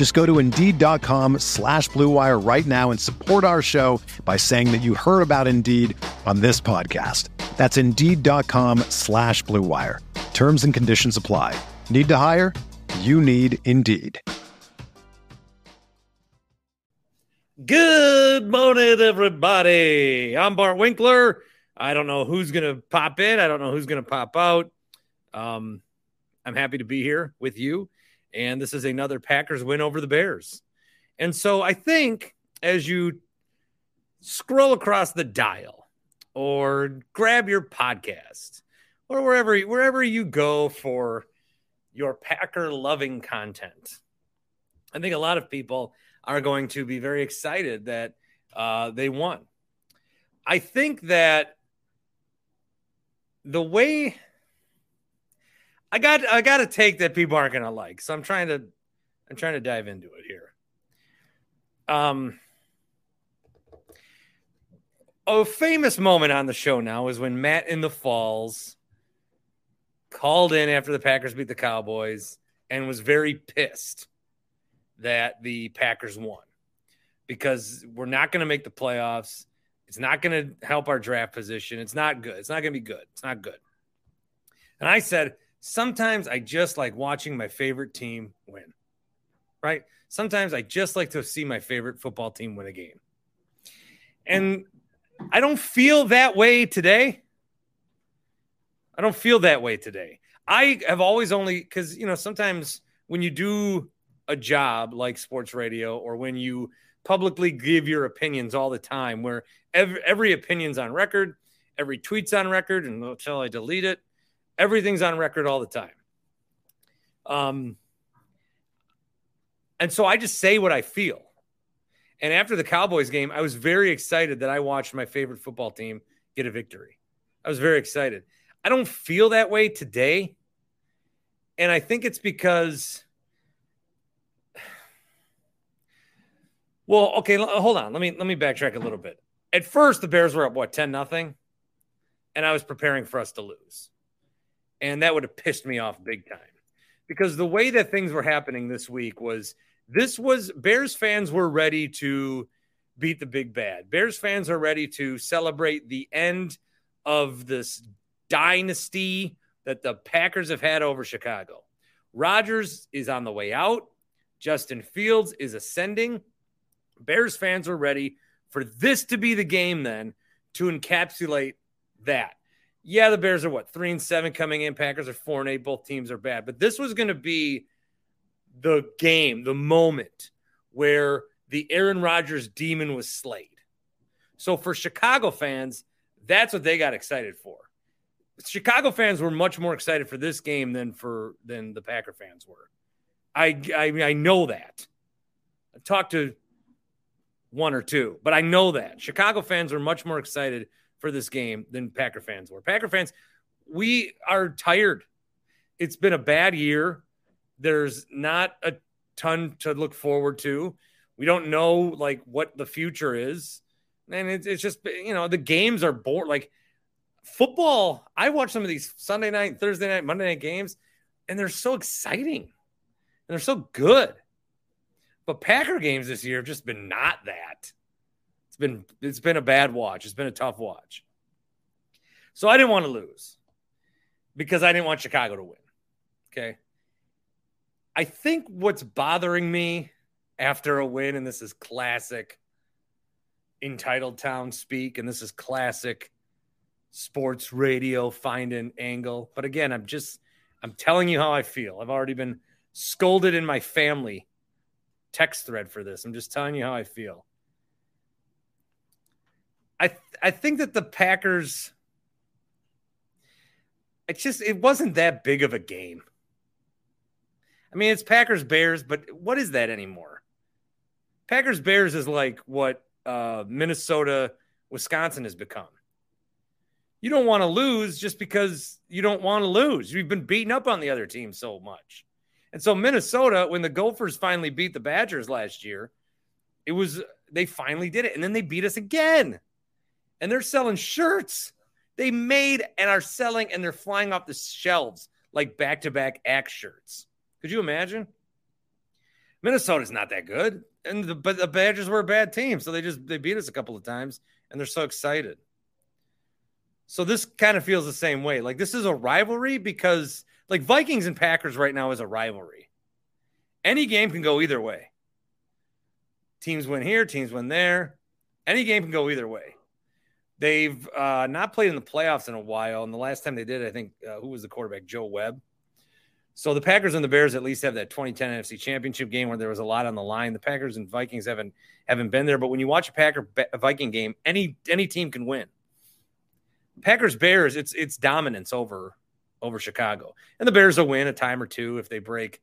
Just go to Indeed.com slash BlueWire right now and support our show by saying that you heard about Indeed on this podcast. That's Indeed.com slash BlueWire. Terms and conditions apply. Need to hire? You need Indeed. Good morning, everybody. I'm Bart Winkler. I don't know who's going to pop in. I don't know who's going to pop out. Um, I'm happy to be here with you. And this is another Packers win over the Bears. And so I think as you scroll across the dial or grab your podcast or wherever wherever you go for your Packer loving content. I think a lot of people are going to be very excited that uh, they won. I think that the way I got I got to take that people aren't to like, so I'm trying to I'm trying to dive into it here. Um, a famous moment on the show now is when Matt in the Falls called in after the Packers beat the Cowboys and was very pissed that the Packers won because we're not going to make the playoffs. It's not going to help our draft position. It's not good. It's not going to be good. It's not good. And I said, sometimes I just like watching my favorite team win, right? Sometimes I just like to see my favorite football team win a game. And I don't feel that way today. I don't feel that way today. I have always only because you know sometimes when you do a job like sports radio or when you publicly give your opinions all the time, where every, every opinion's on record, every tweet's on record, and until I delete it, everything's on record all the time. Um, and so I just say what I feel. And after the Cowboys game, I was very excited that I watched my favorite football team get a victory. I was very excited. I don't feel that way today. And I think it's because Well, okay, hold on. Let me let me backtrack a little bit. At first, the Bears were up what ten nothing, and I was preparing for us to lose, and that would have pissed me off big time because the way that things were happening this week was this was Bears fans were ready to beat the big bad. Bears fans are ready to celebrate the end of this dynasty that the Packers have had over Chicago. Rodgers is on the way out. Justin Fields is ascending. Bears fans are ready for this to be the game then to encapsulate that. Yeah, the Bears are what three and seven coming in. Packers are four and eight. Both teams are bad, but this was going to be the game, the moment where the Aaron Rodgers demon was slayed. So for Chicago fans, that's what they got excited for. Chicago fans were much more excited for this game than for than the Packer fans were. I I, I know that. I talked to one or two, but I know that Chicago fans are much more excited for this game than Packer fans were. Packer fans, we are tired. It's been a bad year. There's not a ton to look forward to. We don't know like what the future is. And it's, it's just, you know, the games are bored. Like football, I watch some of these Sunday night, Thursday night, Monday night games, and they're so exciting and they're so good. But Packer games this year have just been not that. Been it's been a bad watch. It's been a tough watch. So I didn't want to lose because I didn't want Chicago to win. Okay. I think what's bothering me after a win, and this is classic entitled town speak, and this is classic sports radio find an angle. But again, I'm just I'm telling you how I feel. I've already been scolded in my family text thread for this. I'm just telling you how I feel. I I think that the Packers it's just it wasn't that big of a game. I mean, it's Packers Bears, but what is that anymore? Packers Bears is like what uh, Minnesota Wisconsin has become. You don't want to lose just because you don't want to lose. You've been beaten up on the other team so much. And so Minnesota, when the Gophers finally beat the Badgers last year, it was they finally did it. And then they beat us again. And they're selling shirts. They made and are selling and they're flying off the shelves like back-to-back act shirts. Could you imagine? Minnesota's not that good. And the, but the Badgers were a bad team, so they just they beat us a couple of times and they're so excited. So this kind of feels the same way. Like this is a rivalry because like Vikings and Packers right now is a rivalry. Any game can go either way. Teams win here, teams win there. Any game can go either way. They've uh, not played in the playoffs in a while, and the last time they did, I think uh, who was the quarterback? Joe Webb. So the Packers and the Bears at least have that 2010 NFC Championship game where there was a lot on the line. The Packers and Vikings haven't haven't been there, but when you watch a Packer Viking game, any any team can win. Packers Bears, it's it's dominance over over Chicago. And the Bears will win a time or two if they break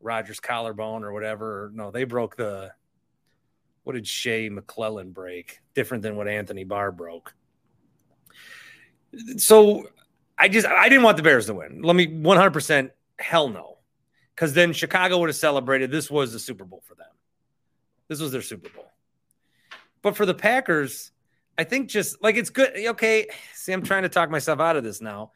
Rodgers' collarbone or whatever. No, they broke the what did Shea McClellin break? Different than what Anthony Barr broke. So I just I didn't want the Bears to win. Let me 100% hell no. Cuz then Chicago would have celebrated this was the Super Bowl for them. This was their Super Bowl. But for the Packers, I think just like it's good. Okay, see, I'm trying to talk myself out of this now.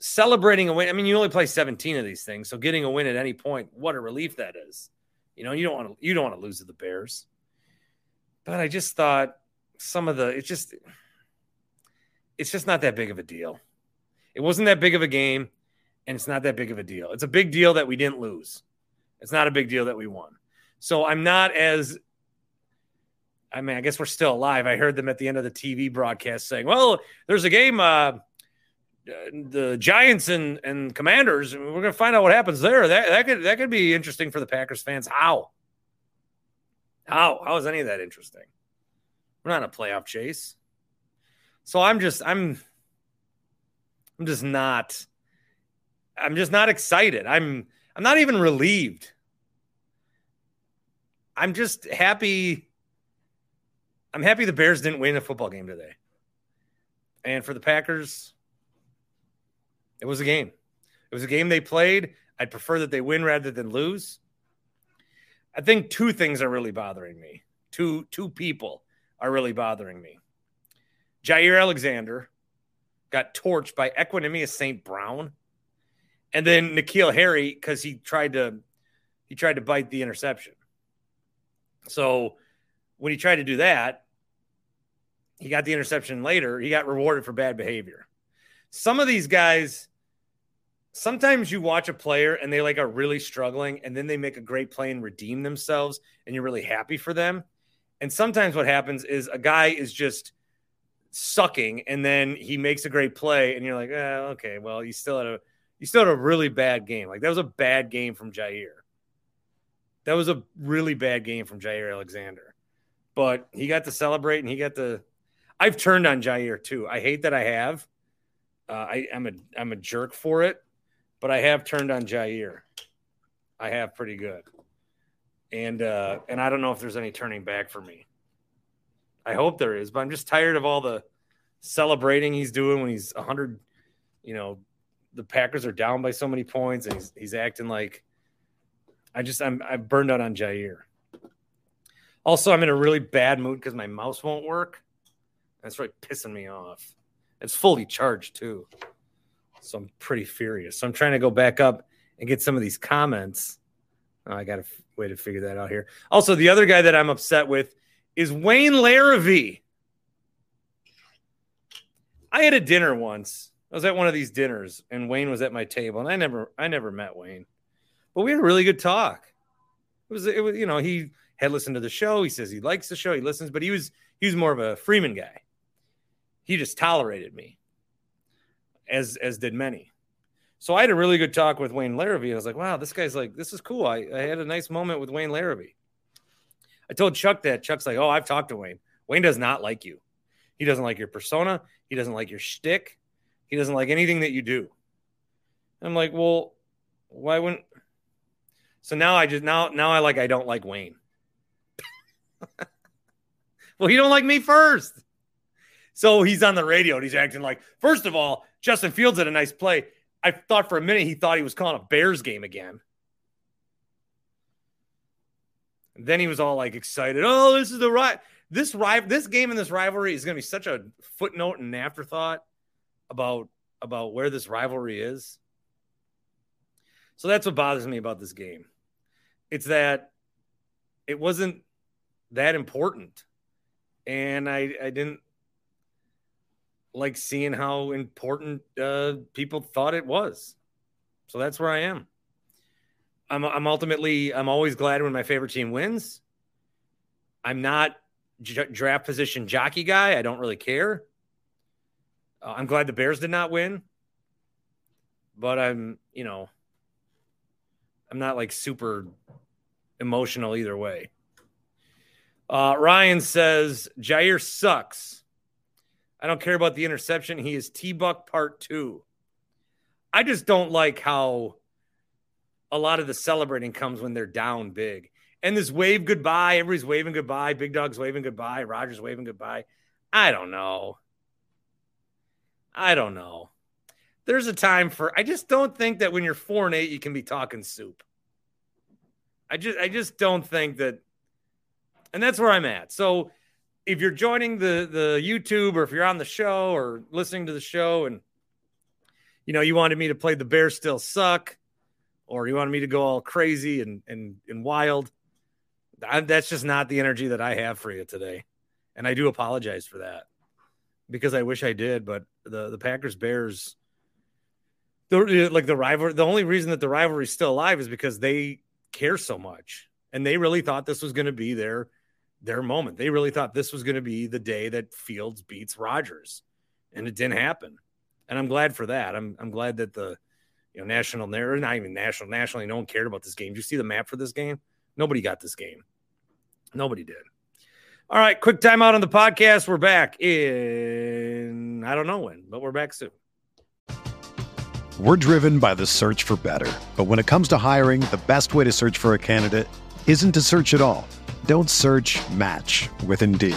Celebrating a win. I mean, you only play 17 of these things, so getting a win at any point, what a relief that is. You know, you don't want to you don't want to lose to the Bears. But I just thought some of the it's just it's just not that big of a deal. It wasn't that big of a game, and it's not that big of a deal. It's a big deal that we didn't lose. It's not a big deal that we won. So I'm not as I mean, I guess we're still alive. I heard them at the end of the TV broadcast saying, "Well, there's a game, uh, the Giants and and Commanders. And we're going to find out what happens there. That that could that could be interesting for the Packers fans. How? How? How is any of that interesting? We're not in a playoff chase, so I'm just I'm I'm just not I'm just not excited. I'm I'm not even relieved. I'm just happy I'm happy the Bears didn't win a football game today. And for the Packers, it was a game. It was a game they played. I'd prefer that they win rather than lose. I think two things are really bothering me. Two two people are really bothering me. Jaire Alexander got torched by Equanimeous St. Brown. And then N'Keal Harry, because he tried to he tried to bite the interception. So when he tried to do that, he got the interception later. He got rewarded for bad behavior. Some of these guys, sometimes you watch a player and they like are really struggling and then they make a great play and redeem themselves and you're really happy for them. And sometimes what happens is a guy is just sucking and then he makes a great play and you're like, eh, okay, well, you still had a you still had a really bad game. Like that was a bad game from Jaire. That was a really bad game from Jaire Alexander. But he got to celebrate and he got to I've turned on Jaire too. I hate that I have. Uh, I, am a I'm a jerk for it, but I have turned on Jaire. I have pretty good, and uh, and I don't know if there's any turning back for me. I hope there is, but I'm just tired of all the celebrating he's doing when he's 100. You know, the Packers are down by so many points, and he's he's acting like. I just I'm I've burned out on Jaire. Also, I'm in a really bad mood because my mouse won't work. That's really pissing me off. It's fully charged too. So I'm pretty furious. So I'm trying to go back up and get some of these comments. Oh, I got a f- way to figure that out here. Also, the other guy that I'm upset with is Wayne Larrivee. I had a dinner once. I was at one of these dinners, and Wayne was at my table, and I never, I never met Wayne, but we had a really good talk. It was, it was, you know, he had listened to the show. He says he likes the show, he listens, but he was, he was more of a Freeman guy He just tolerated me, as as did many. So I had a really good talk with Wayne Larrivee. I was like, wow, this guy's like, this is cool. I, I had a nice moment with Wayne Larrivee. I told Chuck that. Chuck's like, oh, I've talked to Wayne. Wayne does not like you. He doesn't like your persona. He doesn't like your shtick. He doesn't like anything that you do. I'm like, well, why wouldn't? So now I just now now I like I don't like Wayne. well, he don't like me first. So he's on the radio and he's acting like, first of all, Justin Fields had a nice play. I thought for a minute he thought he was calling a Bears game again. And then he was all like excited. Oh, this is the right this rival this game and this rivalry is going to be such a footnote and afterthought about about where this rivalry is. So that's what bothers me about this game. It's that it wasn't that important. And I I didn't like seeing how important uh, people thought it was. So that's where I am. I'm I'm ultimately I'm always glad when my favorite team wins. I'm not j- draft position jockey guy. I don't really care. Uh, I'm glad the Bears did not win, but I'm, you know, I'm not like super emotional either way. Uh, Ryan says Jaire sucks. I don't care about the interception. He is T Buck part two. I just don't like how a lot of the celebrating comes when they're down big and this wave goodbye. Everybody's waving goodbye. Big Dog's waving goodbye. Rodgers waving goodbye. I don't know. I don't know. There's a time for. I just don't think that when you're four and eight, you can be talking soup. I just, I just don't think that, and that's where I'm at. So, if you're joining the the YouTube or if you're on the show or listening to the show, and you know you wanted me to play the Bears still suck, or you wanted me to go all crazy and and and wild, I, that's just not the energy that I have for you today. And I do apologize for that because I wish I did. But the, the Packers Bears, the, like the rivalry, the only reason that the rivalry is still alive is because they care so much. And they really thought this was going to be their their moment. They really thought this was going to be the day that Fields beats Rodgers. And it didn't happen. And I'm glad for that. I'm I'm glad that the you know national narrative, not even national, nationally, no one cared about this game. Do you see the map for this game? Nobody got this game. Nobody did. All right, quick timeout on the podcast. We're back in I don't know when, but we're back soon. We're driven by the search for better. But when it comes to hiring, the best way to search for a candidate isn't to search at all. Don't search, match with Indeed.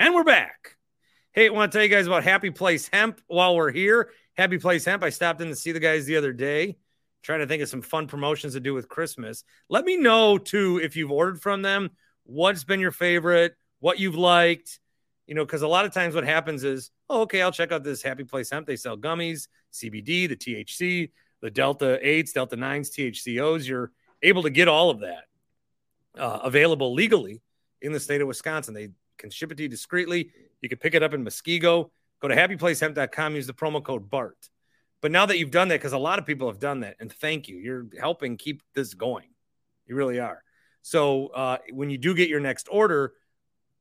And we're back. Hey, I want to tell you guys about Happy Place Hemp while we're here. Happy Place Hemp. I stopped in to see the guys the other day, trying to think of some fun promotions to do with Christmas. Let me know too if you've ordered from them, what's been your favorite, what you've liked. You know, because a lot of times what happens is, oh, okay, I'll check out this Happy Place Hemp. They sell gummies, CBD, the THC, the Delta 8s, Delta 9s, THCOs. You're able to get all of that uh, available legally in the state of Wisconsin. They can ship it to you discreetly. You can pick it up in Muskego. Go to happyplacehemp.com, use the promo code BART. But now that you've done that, because a lot of people have done that, and thank you, you're helping keep this going. You really are. So uh, when you do get your next order,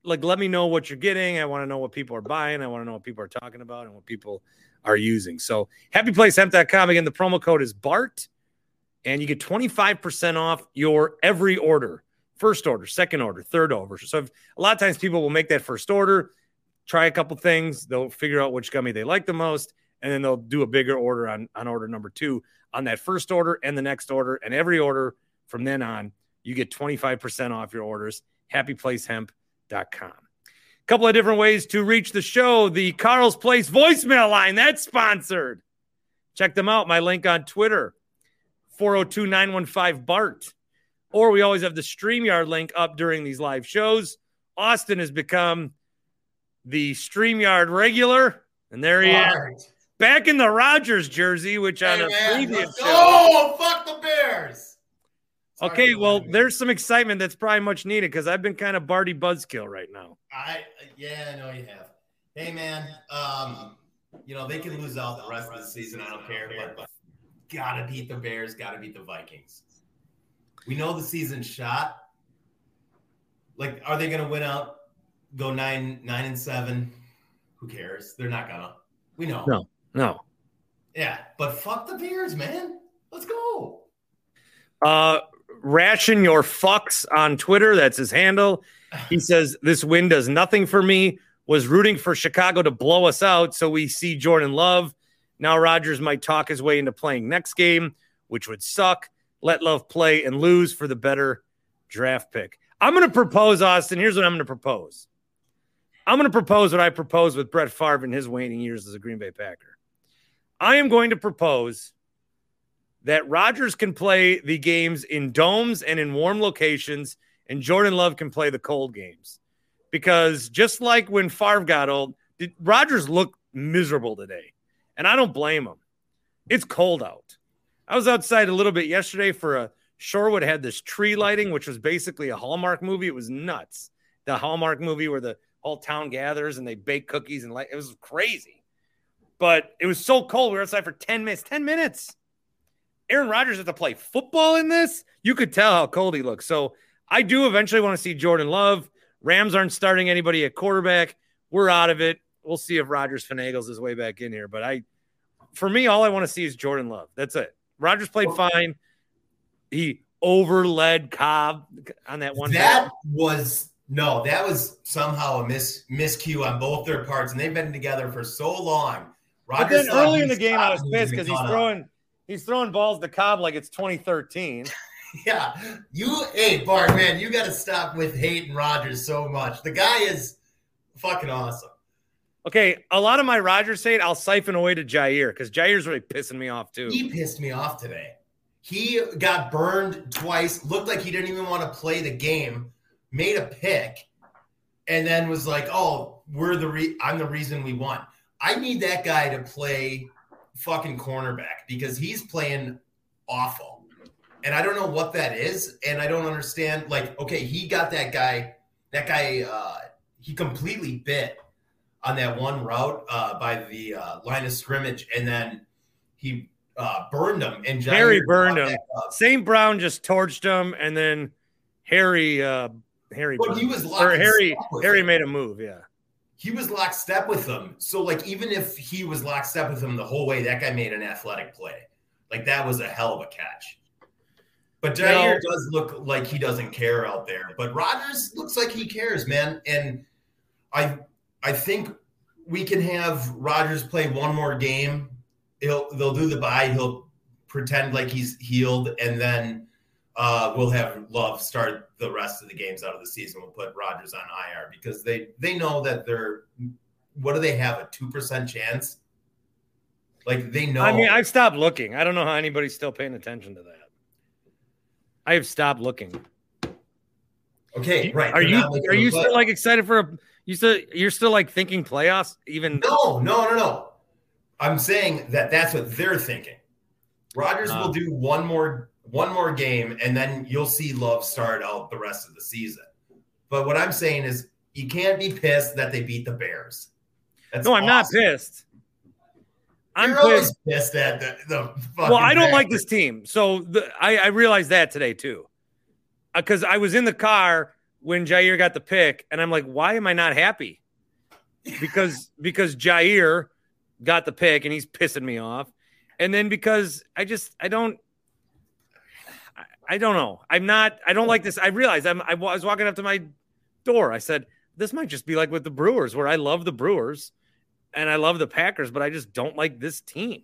like let me know what you're getting. I want to know what people are buying. I want to know what people are talking about and what people are using. So happyplacehemp.com. Again, the promo code is BART, and you get 25% off your every order first order, second order, third order. So if, a lot of times people will make that first order, try a couple things. They'll figure out which gummy they like the most, and then they'll do a bigger order on, on order number two on that first order and the next order. And every order from then on, you get 25% off your orders. HappyPlaceHemp.com. A couple of different ways to reach the show. The Carl's Place voicemail line, that's sponsored. Check them out. My link on Twitter, 402 915 BART. Or we always have the StreamYard link up during these live shows. Austin has become the StreamYard regular, and there he All is. Right. Back in the Rodgers jersey, which hey, on a man, previous show. Oh, fuck the Bears. Sorry okay, well, there's some excitement that's probably much needed because I've been kind of Barty buzzkill right now. I yeah, I know you have. Hey man, um, you know they can lose out the rest of the season. I don't care, but gotta beat the Bears, gotta beat the Vikings. We know the season's shot. Like, are they gonna win out? Go nine, nine and seven? Who cares? They're not gonna. We know. No, no. Yeah, but fuck the Bears, man. Let's go. Uh, ration your fucks on Twitter. That's his handle. He says this win does nothing for me. Was rooting for Chicago to blow us out, so we see Jordan Love. Now Rodgers might talk his way into playing next game, which would suck. Let Love play and lose for the better draft pick. I'm going to propose, Austin. Here's what I'm going to propose. I'm going to propose what I proposed with Brett Favre in his waning years as a Green Bay Packer. I am going to propose that Rodgers can play the games in domes and in warm locations, and Jordan Love can play the cold games. Because just like when Favre got old, Rodgers look miserable today? And I don't blame him. It's cold out. I was outside a little bit yesterday for a Shorewood had this tree lighting, which was basically a Hallmark movie. It was nuts. The Hallmark movie where the whole town gathers and they bake cookies and like it was crazy. But it was so cold. We were outside for 10 minutes. 10 minutes. Aaron Rodgers has to play football in this. You could tell how cold he looks. So I do eventually want to see Jordan Love. Rams aren't starting anybody at quarterback. We're out of it. We'll see if Rodgers finagles his way back in here. But I, for me, all I want to see is Jordan Love. That's it. Rodgers played fine. He overled Cobb on that one. That was no, that was somehow a mis miscue on both their parts, and they've been together for so long. Rodgers but then early in the game, I was pissed because he's throwing he's throwing balls to Cobb like it's 2013. yeah, you, hey Bart, man, you got to stop with hating Rodgers so much. The guy is fucking awesome. Okay, a lot of my Rodgers hate I'll siphon away to Jaire because Jaire's really pissing me off too. He pissed me off today. He got burned twice. Looked like he didn't even want to play the game. Made a pick, and then was like, "Oh, we're the re- I'm the reason we won." I need that guy to play fucking cornerback because he's playing awful. And I don't know what that is. And I don't understand. Like, okay, he got that guy, that guy, uh, he completely bit on that one route uh, by the uh, line of scrimmage. And then he uh, burned him. And Jaire Harry burned him. St. Brown just torched him. And then Harry, uh, Harry, but he was or Harry, Harry him. made a move. Yeah he was lockstep with them. So like even if he was lockstep with him the whole way, that guy made an athletic play. Like that was a hell of a catch. But Jaire no. does look like he doesn't care out there. But Rodgers looks like he cares, man. And I I think we can have Rodgers play one more game. He'll they'll do the bye. He'll pretend like he's healed, and then uh, we'll have Love start the rest of the games out of the season. We'll put Rodgers on IR because they they know that they're what do they have a two percent chance? Like they know. I mean, I've stopped looking. I don't know how anybody's still paying attention to that. I have stopped looking. Okay, right. Are you are you still like excited for a? You still you're still like thinking playoffs? Even no, no, no, no. I'm saying that that's what they're thinking. Rodgers uh, will do one more one more game, and then you'll see Love start out the rest of the season. But what I'm saying is, you can't be pissed that they beat the Bears. That's no, I'm not pissed. I'm pissed. pissed at the, the Well, I don't Bears. like this team, so the, I, I realized that today too, because uh, I was in the car when Jaire got the pick, and I'm like, why am I not happy? Because because Jaire got the pick and he's pissing me off, and then because I just I don't I don't know. I'm not. I don't like this. I realized I'm. I was walking up to my door. I said, this might just be like with the Brewers, where I love the Brewers and I love the Packers, but I just don't like this team.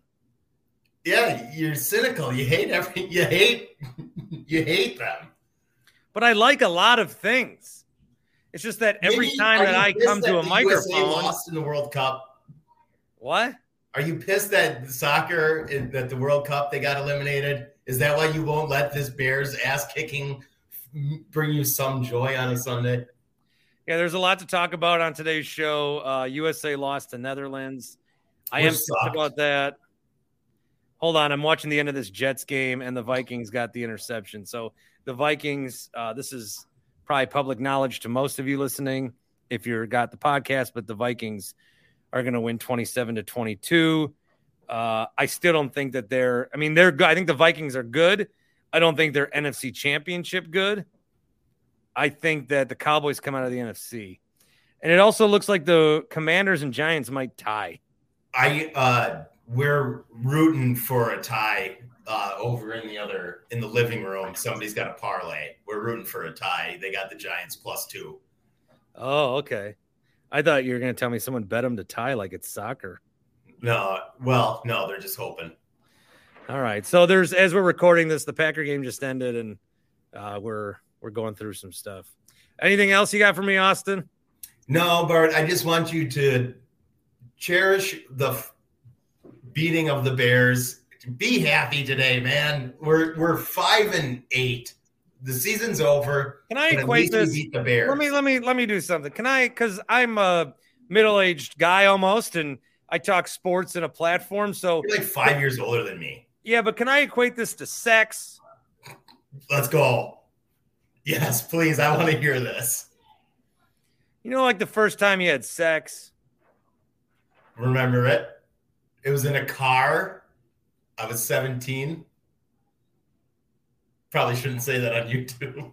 Yeah, you're cynical. You hate every. You hate. you hate them. But I like a lot of things. It's just that every Maybe- time that I come that to a the USA microphone, lost in the World Cup. what? Are you pissed that soccer that the World Cup they got eliminated? Is that why you won't let this Bears ass kicking bring you some joy on a Sunday? Yeah, there's a lot to talk about on today's show. Uh, USA lost to Netherlands. I am pissed about that. Hold on, I'm watching the end of this Jets game, and the Vikings got the interception. So the Vikings, uh, this is probably public knowledge to most of you listening if you're got the podcast, but the Vikings are going to win 27 to 22. Uh, I still don't think that they're. I mean, they're good. I think the Vikings are good. I don't think they're NFC Championship good. I think that the Cowboys come out of the NFC, and it also looks like the Commanders and Giants might tie. I uh we're rooting for a tie uh over in the other in the living room. Somebody's got a parlay. We're rooting for a tie. They got the Giants plus two. Oh, okay. I thought you were going to tell me someone bet them to tie like it's soccer. No, well, no, they're just hoping. All right. So there's as we're recording this, the Packer game just ended, and uh, we're we're going through some stuff. Anything else you got for me, Austin? No, Bart, I just want you to cherish the beating of the Bears. Be happy today, man. We're we're five and eight. The season's over. Can I equate this? beat the Bears. Let me let me let me do something. Can I? Because I'm a middle aged guy almost, and I talk sports in a platform. So You're like five years older than me. yeah, but can I equate this to sex? Let's go. Yes, please. I want to hear this. You know, like the first time you had sex. Remember it? It was in a car. I was 17. Probably shouldn't say that on YouTube.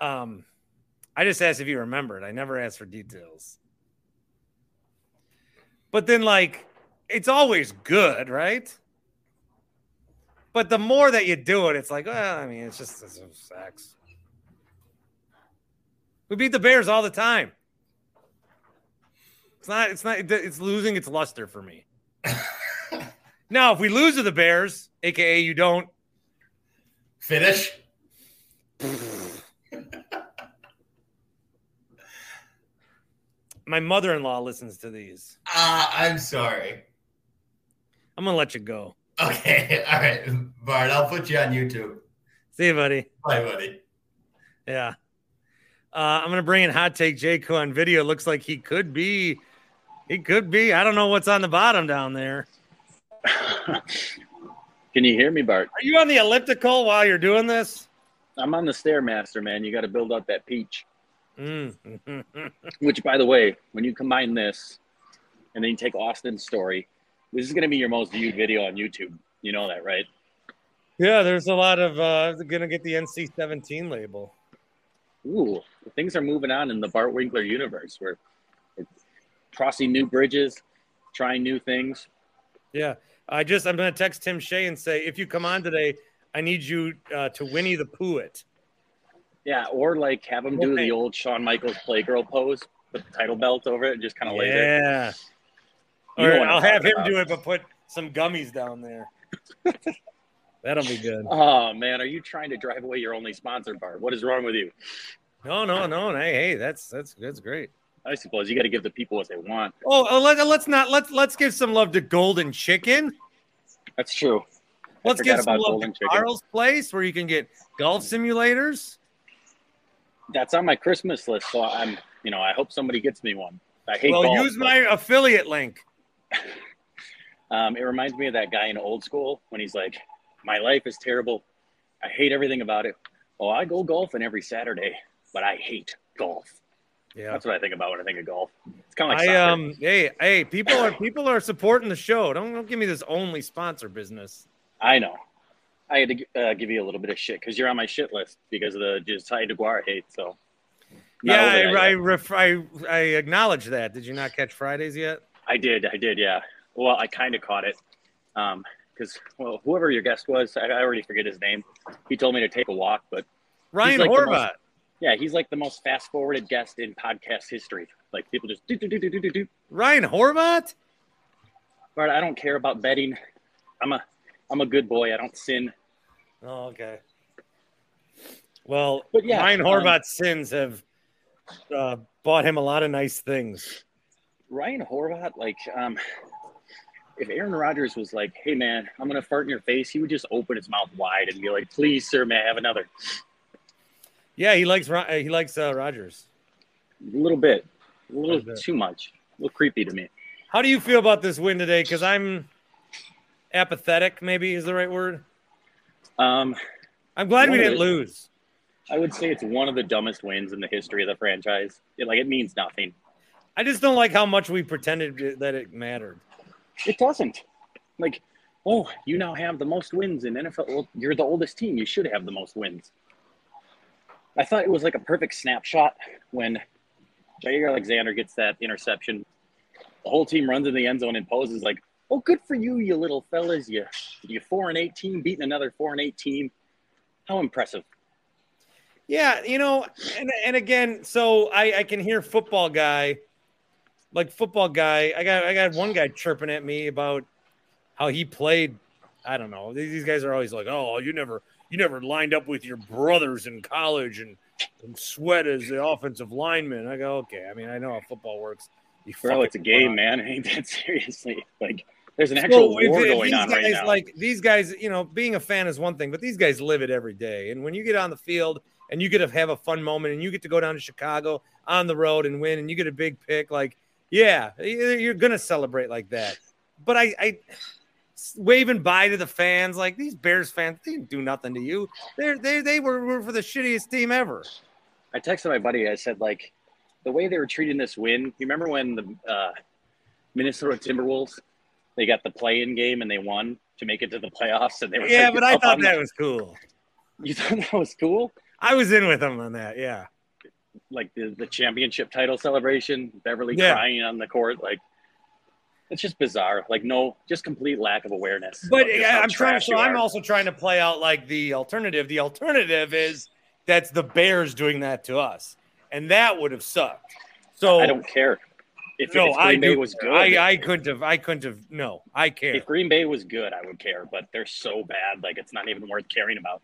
Um, I just asked if you remembered. I never asked for details. But then, like, it's always good, right? But the more that you do it, it's like, well, I mean, it's just it's sex. We beat the Bears all the time. It's not. It's not. It's losing its luster for me. now, if we lose to the Bears, aka you don't Finish. my mother-in-law listens to these. Uh, I'm sorry. I'm gonna let you go. Okay. All right. Bart, I'll put you on YouTube. See you, buddy. Bye, buddy. Yeah. Uh, I'm gonna bring in hot take Jake who on video looks like he could be. He could be. I don't know what's on the bottom down there. Can you hear me, Bart? Are you on the elliptical while you're doing this? I'm on the Stairmaster, man. You got to build up that peach. Mm. Which, by the way, when you combine this and then you take Austin's story, this is going to be your most viewed video on YouTube. You know that, right? yeah, there's a lot of uh gonna get the NC-17 label. Ooh, things are moving on in the Bart Winkler universe. We're crossing new bridges, trying new things. Yeah. I just I'm gonna text Tim Shea and say if you come on today, I need you uh, to Winnie the Pooh it. Yeah, or like have him do the old Shawn Michaels Playgirl pose, put the title belt over it, and just kind of lay there. Yeah. You Or I'll have him about. do it, but put some gummies down there. That'll be good. Oh man, are you trying to drive away your only sponsor, Bart? What is wrong with you? No, no, no. Hey, hey, that's that's that's great. I suppose you got to give the people what they want. Oh, uh, let, let's not let's let's give some love to Golden Chicken. That's true. I Let's give some love Golden to Chicken. Carl's Place, where you can get golf simulators. That's on my Christmas list, so I'm, you know, I hope somebody gets me one. I hate well, golf, use but, my affiliate link. Um, it reminds me of that guy in Old School when he's like, "My life is terrible. I hate everything about it. Oh, I go golfing every Saturday, but I hate golf." Yeah. That's what I think about when I think of golf. It's kind of like I soccer. um hey hey people are people are supporting the show. Don't don't give me this only sponsor business. I know. I had to uh, give you a little bit of shit because you're on my shit list because of the Josiah DeGuara hate. So not yeah, I I, ref, I I acknowledge that. Did you not catch Fridays yet? I did. I did. Yeah. Well, I kind of caught it. Um, because well, whoever your guest was, I, I already forget his name. He told me to take a walk, but Ryan like Horvat. most- Yeah, he's like the most fast forwarded guest in podcast history. Like people just do do do do do do do. Ryan Horvat? But I don't care about betting. I'm a I'm a good boy. I don't sin. Oh, okay. Well, But yeah, Ryan um, Horvat's sins have uh, bought him a lot of nice things. Ryan Horvat, like, um, if Aaron Rodgers was like, "Hey man, I'm gonna fart in your face," he would just open his mouth wide and be like, "Please, sir, may I have another?" Yeah, he likes uh, he likes uh, Rodgers. A little bit, a little Little bit. too much, a little creepy to me. How do you feel about this win today? Because I'm apathetic. Maybe is the right word. Um, I'm glad we didn't lose. I would say it's one of the dumbest wins in the history of the franchise. It, like, it means nothing. I just don't like how much we pretended that it mattered. It doesn't. Like, oh, you now have the most wins in NFL. Well, you're the oldest team. You should have the most wins. I thought it was like a perfect snapshot when Jaire Alexander gets that interception. The whole team runs in the end zone and poses like, "Oh, good for you, you little fellas! You, you four and eight team beating another four and eight team. How impressive!" Yeah, you know, and and again, so I I can hear football guy, like football guy. I got I got one guy chirping at me about how he played. I don't know. These guys are always like, oh, you never you never lined up with your brothers in college and and sweat as the offensive lineman. I go, okay. I mean, I know how football works. You Bro, it's a game, man. Ain't that seriously? Like, there's an actual Well, war going these on right guys, now. Like these guys, you know, being a fan is one thing, but these guys live it every day. And when you get on the field and you get to have a fun moment and you get to go down to Chicago on the road and win and you get a big pick, like, yeah, you're you're gonna celebrate like that. But I, I waving bye to the fans, like these Bears fans, they didn't do nothing to you. They're they they were, were for the shittiest team ever. I texted my buddy. I said, like, the way they were treating this win. You remember when the uh, Minnesota Timberwolves they got the play-in game and they won to make it to the playoffs, and they were Yeah, like, but I thought that the- was cool. you thought that was cool. I was in with them on that. Yeah. Like the, the championship title celebration, Beverley Yeah. crying on the court, like. It's just bizarre. Like no, just complete lack of awareness. But I'm trying. So I'm also trying to play out like the alternative. The alternative is that's the Bears doing that to us, and that would have sucked. So I don't care. If, no, if I Green Bay do- was good, I, I couldn't have. I couldn't have. No, I care. if Green Bay was good, I would care. But they're so bad, like it's not even worth caring about.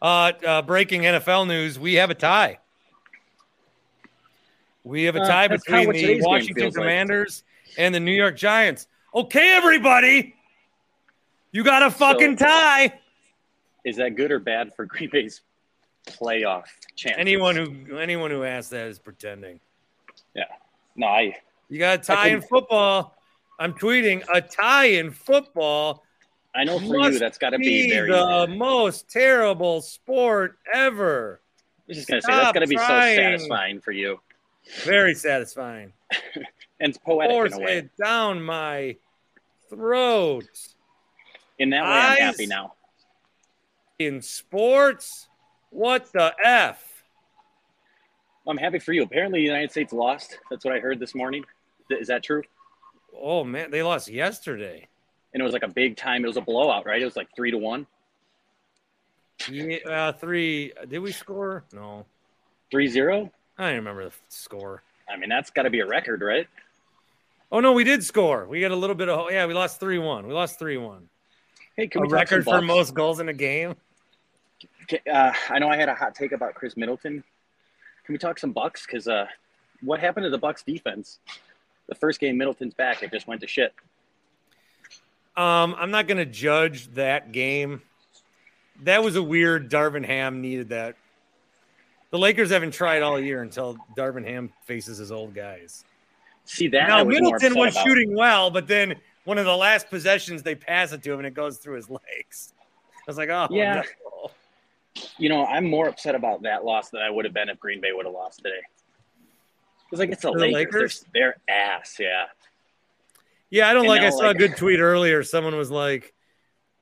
Uh, uh, breaking NFL news: We have a tie. We have a Uh, tie kinda between the Washington. Commanders and the New York Giants. Okay, everybody, you got a fucking So- tie. Is that good or bad for Green Bay's playoff chance? Anyone who anyone who asks that is pretending. Yeah. No, I You got a tie in football. I'm tweeting a tie in football. I know for you that's got to Be be very. the I'm most terrible sport ever. I was just gonna say that's Stop got to be so satisfying for you, Very satisfying. and it's poetic Force in a way. it down my throat. In that way, I'm happy now. In sports, what the f? I'm happy for you. Apparently, the United States lost. That's what I heard this morning. Is that true? Oh man, they lost yesterday. And it was like a big time. It was a blowout, right? It was like three to one, Yeah, uh, three. Did we score? No, three zero. I don't remember the score. I mean, that's got to be a record, right? Oh no, we did score. We got a little bit of. Yeah, we lost three one. We lost three one. Hey, can A we record for most goals in a game. Uh, I know I had a hot take about Khris Middleton. Can we talk some Bucks? Because uh, what happened to the Bucks defense? The first game Middleton's back, it just went to shit. Um, I'm not going to judge that game. That was a weird. Darvin Ham needed that. The Lakers haven't tried all year until Darvin Ham faces his old guys. See that? Now was Middleton was about. shooting well, but then one of the last possessions they pass it to him and it goes through his legs. I was like, oh Yeah. no. You know, I'm more upset about that loss than I would have been if Green Bay would have lost today. It's like it's the, The Lakers. Lakers? They're, they're ass. Yeah. Yeah, I don't And like. I saw like- a good tweet earlier. Someone was like,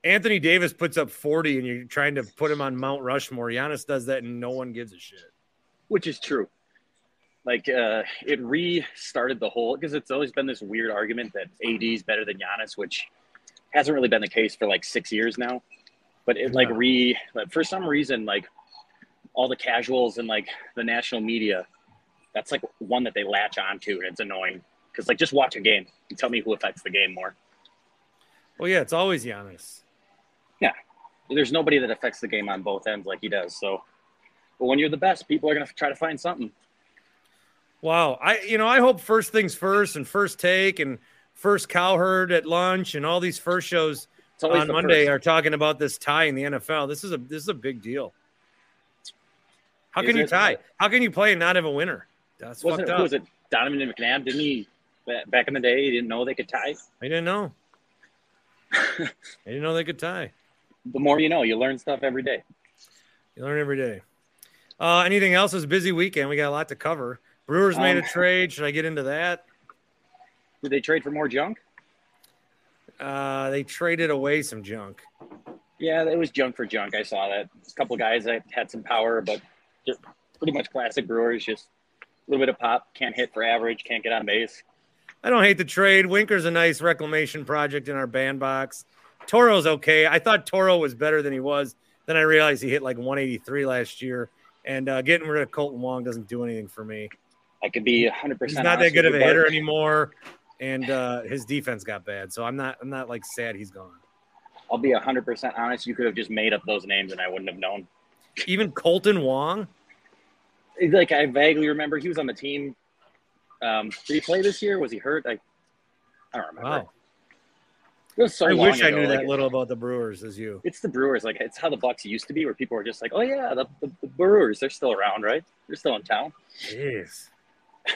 Anthony Davis puts up 40 and you're trying to put him on Mount Rushmore. Giannis does that and no one gives a shit. which is true. Like uh, it restarted the whole because it's always been this weird argument that AD is better than Giannis, which hasn't really been the case for like six years now. But it like re like, for some reason like all the casuals and like the national media, that's like one that they latch onto, and it's annoying because like just watch a game and tell me who affects the game more. Well, yeah, it's always Giannis. Yeah, there's nobody that affects the game on both ends like he does. So, but when you're the best, people are gonna try to find something. Wow, I you know I hope first things first and first take and first cowherd at lunch and all these first shows on Monday first. are talking about this tie in the NFL. This is a this is a big deal. How can you tie? How can you play and not have a winner? That's Wasn't fucked up. Was it Donovan McNabb? Didn't he back in the day? He didn't know they could tie. I didn't know. I didn't know they could tie. The more you know, you learn stuff every day. You learn every day. Uh, anything else? It's a busy weekend. We got a lot to cover. Brewers um, made a um, trade. Should I get into that? Did they trade for more junk? Uh, they traded away some junk. Yeah, it was junk for junk. I saw that. A couple guys that had some power, but just pretty much classic Brewers. Just a little bit of pop. Can't hit for average. Can't get on base. I don't hate the trade. Winker's a nice reclamation project in our bandbox. Toro's okay. I thought Toro was better than he was. Then I realized he hit like 183 last year. And uh, getting rid of Kolten Wong doesn't do anything for me. I could be 100. percent He's not that good of a hitter anymore, and uh, his defense got bad. So I'm not. I'm not like sad he's gone. I'll be 100 percent honest. You could have just made up those names, and I wouldn't have known. Even Kolten Wong. Like I vaguely remember, he was on the team. Um, did he play this year? Was he hurt? I, I don't remember. Wow. So I wish ago. I knew like, that little about the Brewers as you. It's the Brewers. Like it's how the Bucks used to be, where people were just like, "Oh yeah, the, the, the Brewers. They're still around, right? They're still in town." Jeez.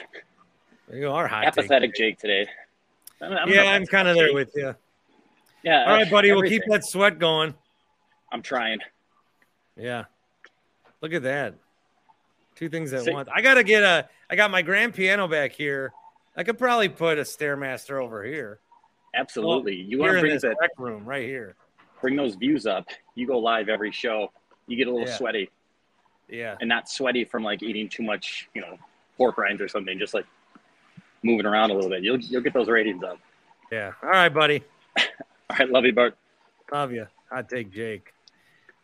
You are hot. Apathetic Jake today. I'm, I'm yeah, I'm kind of there with you. Yeah. All right, buddy. Everything. We'll keep that sweat going. I'm trying. Yeah. Look at that. Two things at once. I gotta get a. I got my grand piano back here. I could probably put a stairmaster over here. Absolutely. Well, you want to bring that rec room right here. Bring those views up. You go live every show. You get a little yeah. sweaty. Yeah. And not sweaty from like eating too much, you know, pork rinds or something. Just like moving around a little bit. You'll you'll get those ratings up. Yeah. All right, buddy. All right, love you, Bart. Love you. I take Jake.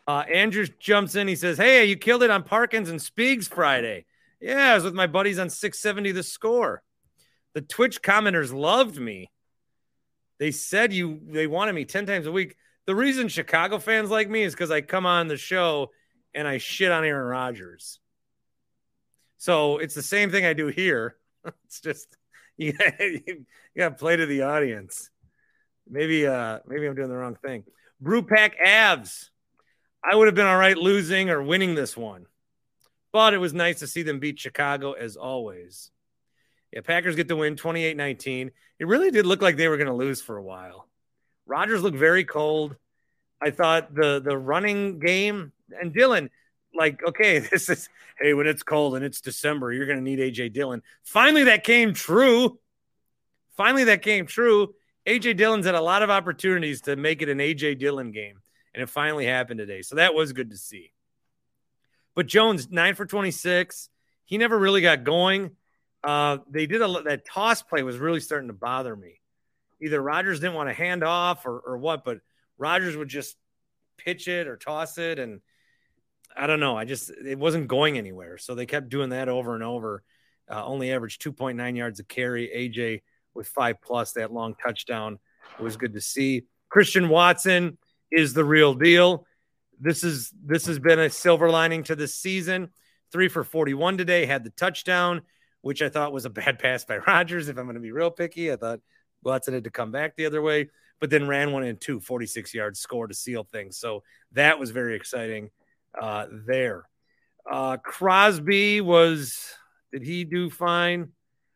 Uh, Andrew jumps in. He says, "Hey, you killed it on Parkins and Speaks Friday." Yeah, I was with my buddies on 670 The Score. The Twitch commenters loved me. They said you they wanted me 10 times a week. The reason Chicago fans like me is because I come on the show and I shit on Aaron Rodgers. So it's the same thing I do here. it's just you got, to play to the audience. Maybe uh maybe I'm doing the wrong thing. Brew Pack Avs. I would have been all right losing or winning this one. But it was nice to see them beat Chicago as always. Yeah, Packers get the win 28 19. It really did look like they were going to lose for a while. Rodgers looked very cold. I thought the the running game and Dillon, like, okay, this is hey, when it's cold and it's December, you're to need AJ Dillon. Finally, that came true. Finally, that came true. AJ Dillon's had a lot of opportunities to make it an AJ Dillon game, and it finally happened today. So that was good to see. But Jones, nine for 26. He never really got going. Uh, they did a that toss play was really starting to bother me. Either Rodgers didn't want to hand off or, or what, but Rodgers would just pitch it or toss it. And I don't know. I just, it wasn't going anywhere. So they kept doing that over and over. Uh, only averaged 2.9 yards a carry. AJ with five plus that long touchdown. Was good to see. Christian Watson is the real deal. This is this has been a silver lining to this season. Three for 41 today, had the touchdown which I thought was a bad pass by Rodgers. If I'm going to be real picky, I thought Watson had to come back the other way, but then ran one in two, 46 yards score to seal things. So that was very exciting uh, there. Uh, Crosby was, did he do fine?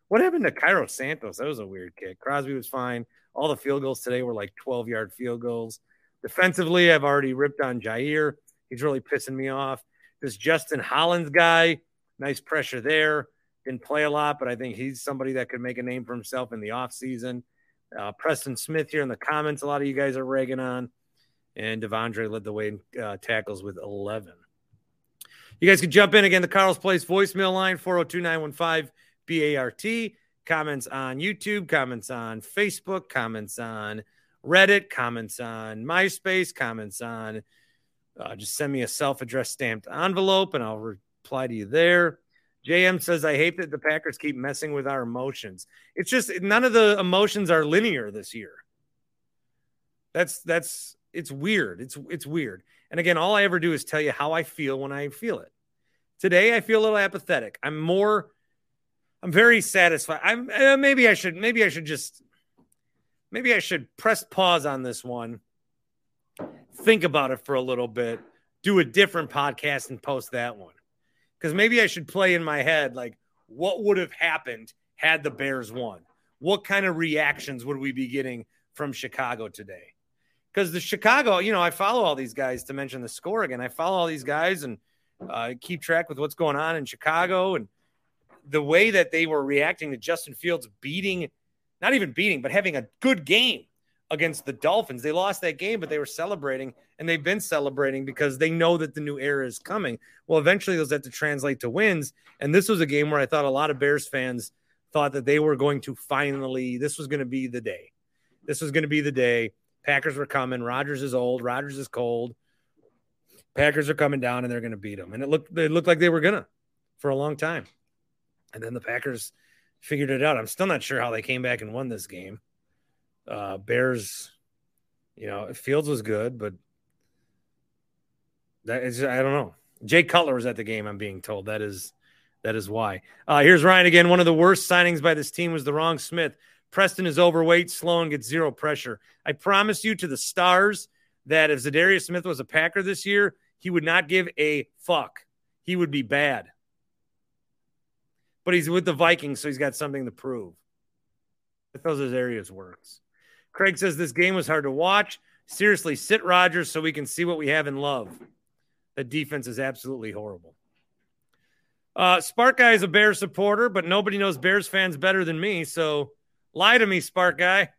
What happened to Cairo Santos? That was a weird kick. Crosby was fine. All the field goals today were like 12 yard field goals. Defensively, I've already ripped on Jaire. He's really pissing me off. This Justin Hollins guy, nice pressure there didn't play a lot, but I think he's somebody that could make a name for himself in the offseason. Uh, Preston Smith here in the comments, a lot of you guys are ragging on. And De'Vondre led the way in uh, tackles with 11. You guys can jump in again. The Carl's Place voicemail line 402 915 BART. Comments on YouTube, comments on Facebook, comments on Reddit, comments on MySpace, comments on Uh, just send me a self-addressed stamped envelope, and I'll reply to you there. JM says, I hate that the Packers keep messing with our emotions. It's just none of the emotions are linear this year. That's that's it's weird. It's it's weird. And again, all I ever do is tell you how I feel when I feel it. Today, I feel a little apathetic. I'm more, I'm very satisfied. I'm uh, maybe I should maybe I should just maybe I should press pause on this one, think about it for a little bit, do a different podcast, and post that one because maybe I should play in my head like what would have happened had the Bears won? What kind of reactions would we be getting from Chicago today? Because the Chicago, you know, I follow all these guys to mention the score again. I follow all these guys and uh, keep track with what's going on in Chicago and the way that they were reacting to Justin Fields beating, not even beating, but having a good game against the Dolphins. They lost that game, but they were celebrating, and they've been celebrating because they know that the new era is coming. Well, eventually those have to translate to wins. And this was a game where I thought a lot of Bears fans thought that they were going to finally, this was going to be the day. This was going to be the day. Packers were coming. Rodgers is old. Rodgers is cold. Packers are coming down and they're going to beat them. And it looked, it looked like they were going to for a long time. And then the Packers figured it out. I'm still not sure how they came back and won this game. Uh, Bears, you know, Fields was good, but that is I don't know. Jay Cutler was at the game. I'm being told that is that is why. Uh, here's Ryan again. One of the worst signings by this team was the wrong Smith. Preston is overweight, slow, and gets zero pressure. I promise you to the stars that if Za'Darius Smith was a Packer this year, he would not give a fuck. He would be bad. But he's with the Vikings, so he's got something to prove. If those areas works. Craig says this game was hard to watch. Seriously, sit Rodgers so we can see what we have in Love. The defense is absolutely horrible. Uh, Spark Guy is a Bears supporter, but nobody knows Bears fans better than me. So lie to me, Spark Guy.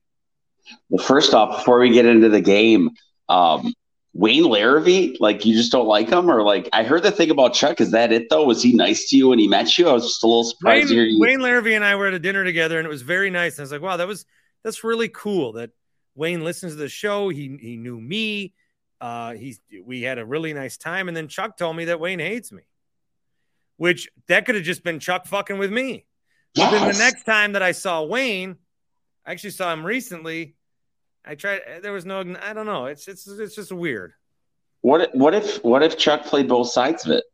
Well, first off, before we get into the game, um, Wayne Larrivee, like you just don't like him, or like I heard the thing about Chuck. Is that it though? Was he nice to you when he met you? I was just a little surprised Wayne, to hear you. Wayne Larrivee and I were at a dinner together, and it was very nice. And I was like, wow, that was that's really cool that Wayne listens to the show. He he knew me. Uh, he's we had a really nice time, and then Chuck told me that Wayne hates me, which that could have just been Chuck fucking with me. But then the next time that I saw Wayne, I actually saw him recently. I tried. There was no. I don't know. It's it's it's just weird. What if, what if what if Chuck played both sides of it?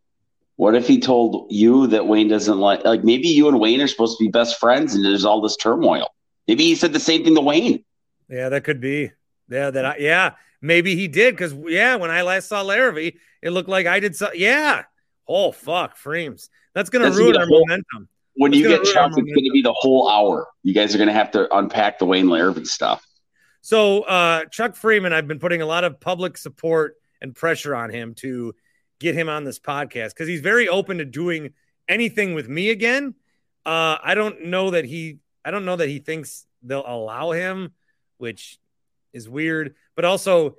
What if he told you that Wayne doesn't like like maybe you and Wayne are supposed to be best friends and there's all this turmoil. Maybe he said the same thing to Wayne. Yeah, that could be. Yeah, that I, yeah, maybe he did because yeah, when I last saw Larrivee, it looked like I did. So, yeah. Oh fuck, frames. That's gonna That's ruin our whole, momentum. When you get Chuck, it's gonna be the whole hour. You guys are gonna have to unpack the Wayne Larrivee stuff. So uh, Chuck Freeman, I've been putting a lot of public support and pressure on him to get him on this podcast because he's very open to doing anything with me again. Uh, I don't know that he I don't know that he thinks they'll allow him, which is weird. But also,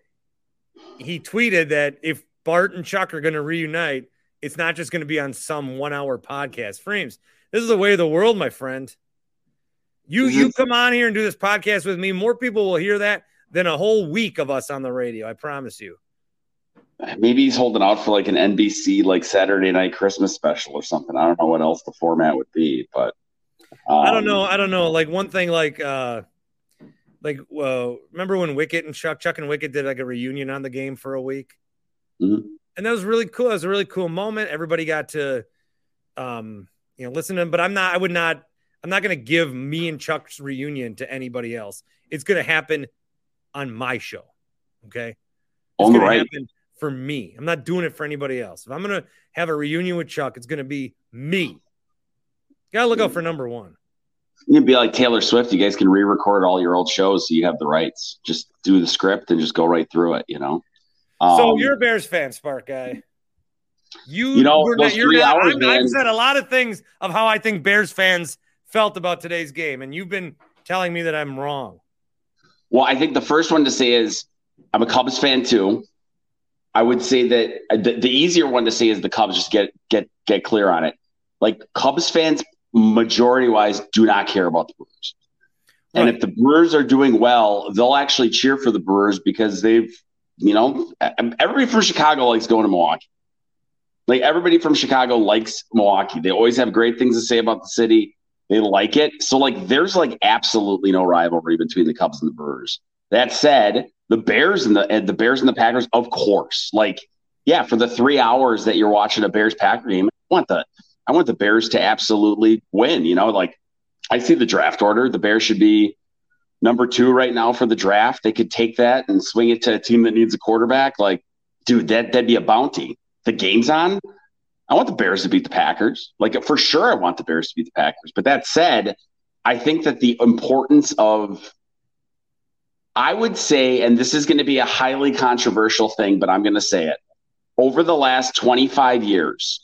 he tweeted that if Bart and Chuck are going to reunite, it's not just going to be on some one hour podcast. Frames, this is the way of the world, my friend. You you come on here and do this podcast with me. More people will hear that than a whole week of us on the radio. I promise you. Maybe he's holding out for like an NBC like Saturday night Christmas special or something. I don't know what else the format would be, but um, I don't know. I don't know. Like one thing, like uh, like well, remember when Wicket and Chuck, Chuck and Wicket did like a reunion on the game for a week, mm-hmm. and that was really cool. It was a really cool moment. Everybody got to, um, you know, listen to him. But I'm not. I would not. I'm not going to give me and Chuck's reunion to anybody else. It's going to happen on my show. Okay. It's going to happen for me. I'm not doing it for anybody else. If I'm going to have a reunion with Chuck, it's going to be me. Gotta look out for number one. You'd be like Taylor Swift. You guys can re-record all your old shows, so you have the rights. Just do the script and just go right through it. You know. Um, so you're a Bears fan, Spark guy. You, you know, those not, three not, hours, I've said a lot of things of how I think Bears fans felt about today's game, and you've been telling me that I'm wrong. Well, I think the first one to say is I'm a Cubs fan too. I would say that uh, the, the easier one to say is the Cubs. Just get get get clear on it. Like Cubs fans majority wise do not care about the Brewers. Right. And if the Brewers are doing well, they'll actually cheer for the Brewers because they've you know, everybody from Chicago likes going to Milwaukee. Like everybody from Chicago likes Milwaukee. They always have great things to say about the city. They like it. So like there's like absolutely no rivalry between the Cubs and the Brewers. That said, the Bears and the and the Bears and the Packers, of course. Like, yeah, for the three hours that you're watching a Bears Packer game, I want the I want the Bears to absolutely win. You know, like I see the draft order. The Bears should be number two right now for the draft. They could take that and swing it to a team that needs a quarterback. Like, dude, that that'd be a bounty. The game's on. I want the Bears to beat the Packers. Like for sure, I want the Bears to beat the Packers. But that said, I think that the importance of I would say, and this is going to be a highly controversial thing, but I'm going to say it. Over the last 25 years,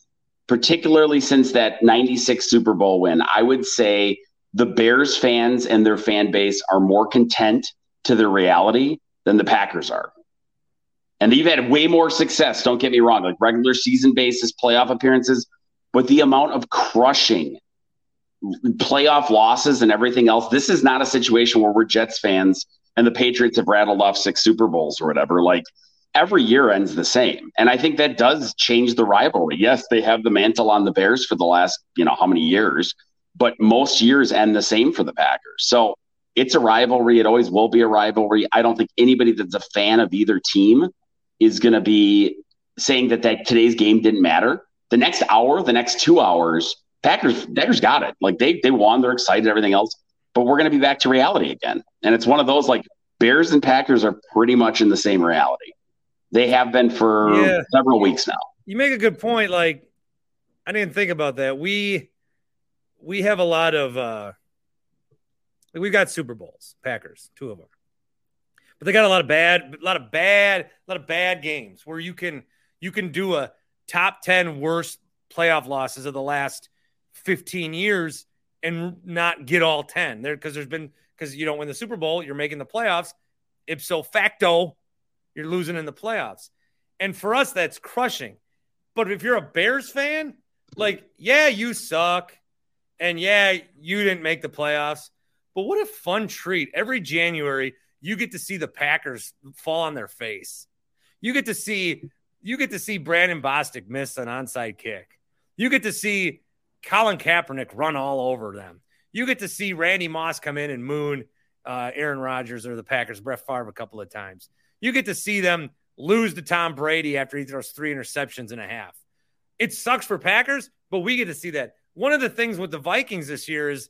particularly since that 96 Super Bowl win, I would say the Bears fans and their fan base are more content to their reality than the Packers are. And they've had way more success, don't get me wrong, like regular season basis, playoff appearances, but the amount of crushing playoff losses and everything else, this is not a situation where we're Jets fans and the Patriots have rattled off six Super Bowls or whatever. Like every year ends the same. And I think that does change the rivalry. Yes, they have the mantle on the Bears for the last, you know, how many years, but most years end the same for the Packers. So it's a rivalry. It always will be a rivalry. I don't think anybody that's a fan of either team is going to be saying that that today's game didn't matter. The next hour, the next two hours, Packers Packers got it. Like they they won, they're excited, everything else. But we're going to be back to reality again, and it's one of those like Bears and Packers are pretty much in the same reality. They have been for yeah. several weeks now. You make a good point. Like I didn't think about that. We we have a lot of uh we've got Super Bowls, Packers, two of them but they got a lot of bad, a lot of bad, a lot of bad games where you can you can do a top 10 worst playoff losses of the last 15 years and not get all 10 there because there's been because you don't win the Super Bowl, you're making the playoffs. Ipso facto, you're losing in the playoffs. And for us, that's crushing. But if you're a Bears fan, like, yeah, you suck. And yeah, you didn't make the playoffs. But what a fun treat. Every January, you get to see the Packers fall on their face. You get to see you get to see Brandon Bostick miss an onside kick. You get to see Colin Kaepernick run all over them. You get to see Randy Moss come in and moon uh, Aaron Rodgers or the Packers, Brett Favre a couple of times. You get to see them lose to Tom Brady after he throws three interceptions and a half. It sucks for Packers, but we get to see that. One of the things with the Vikings this year is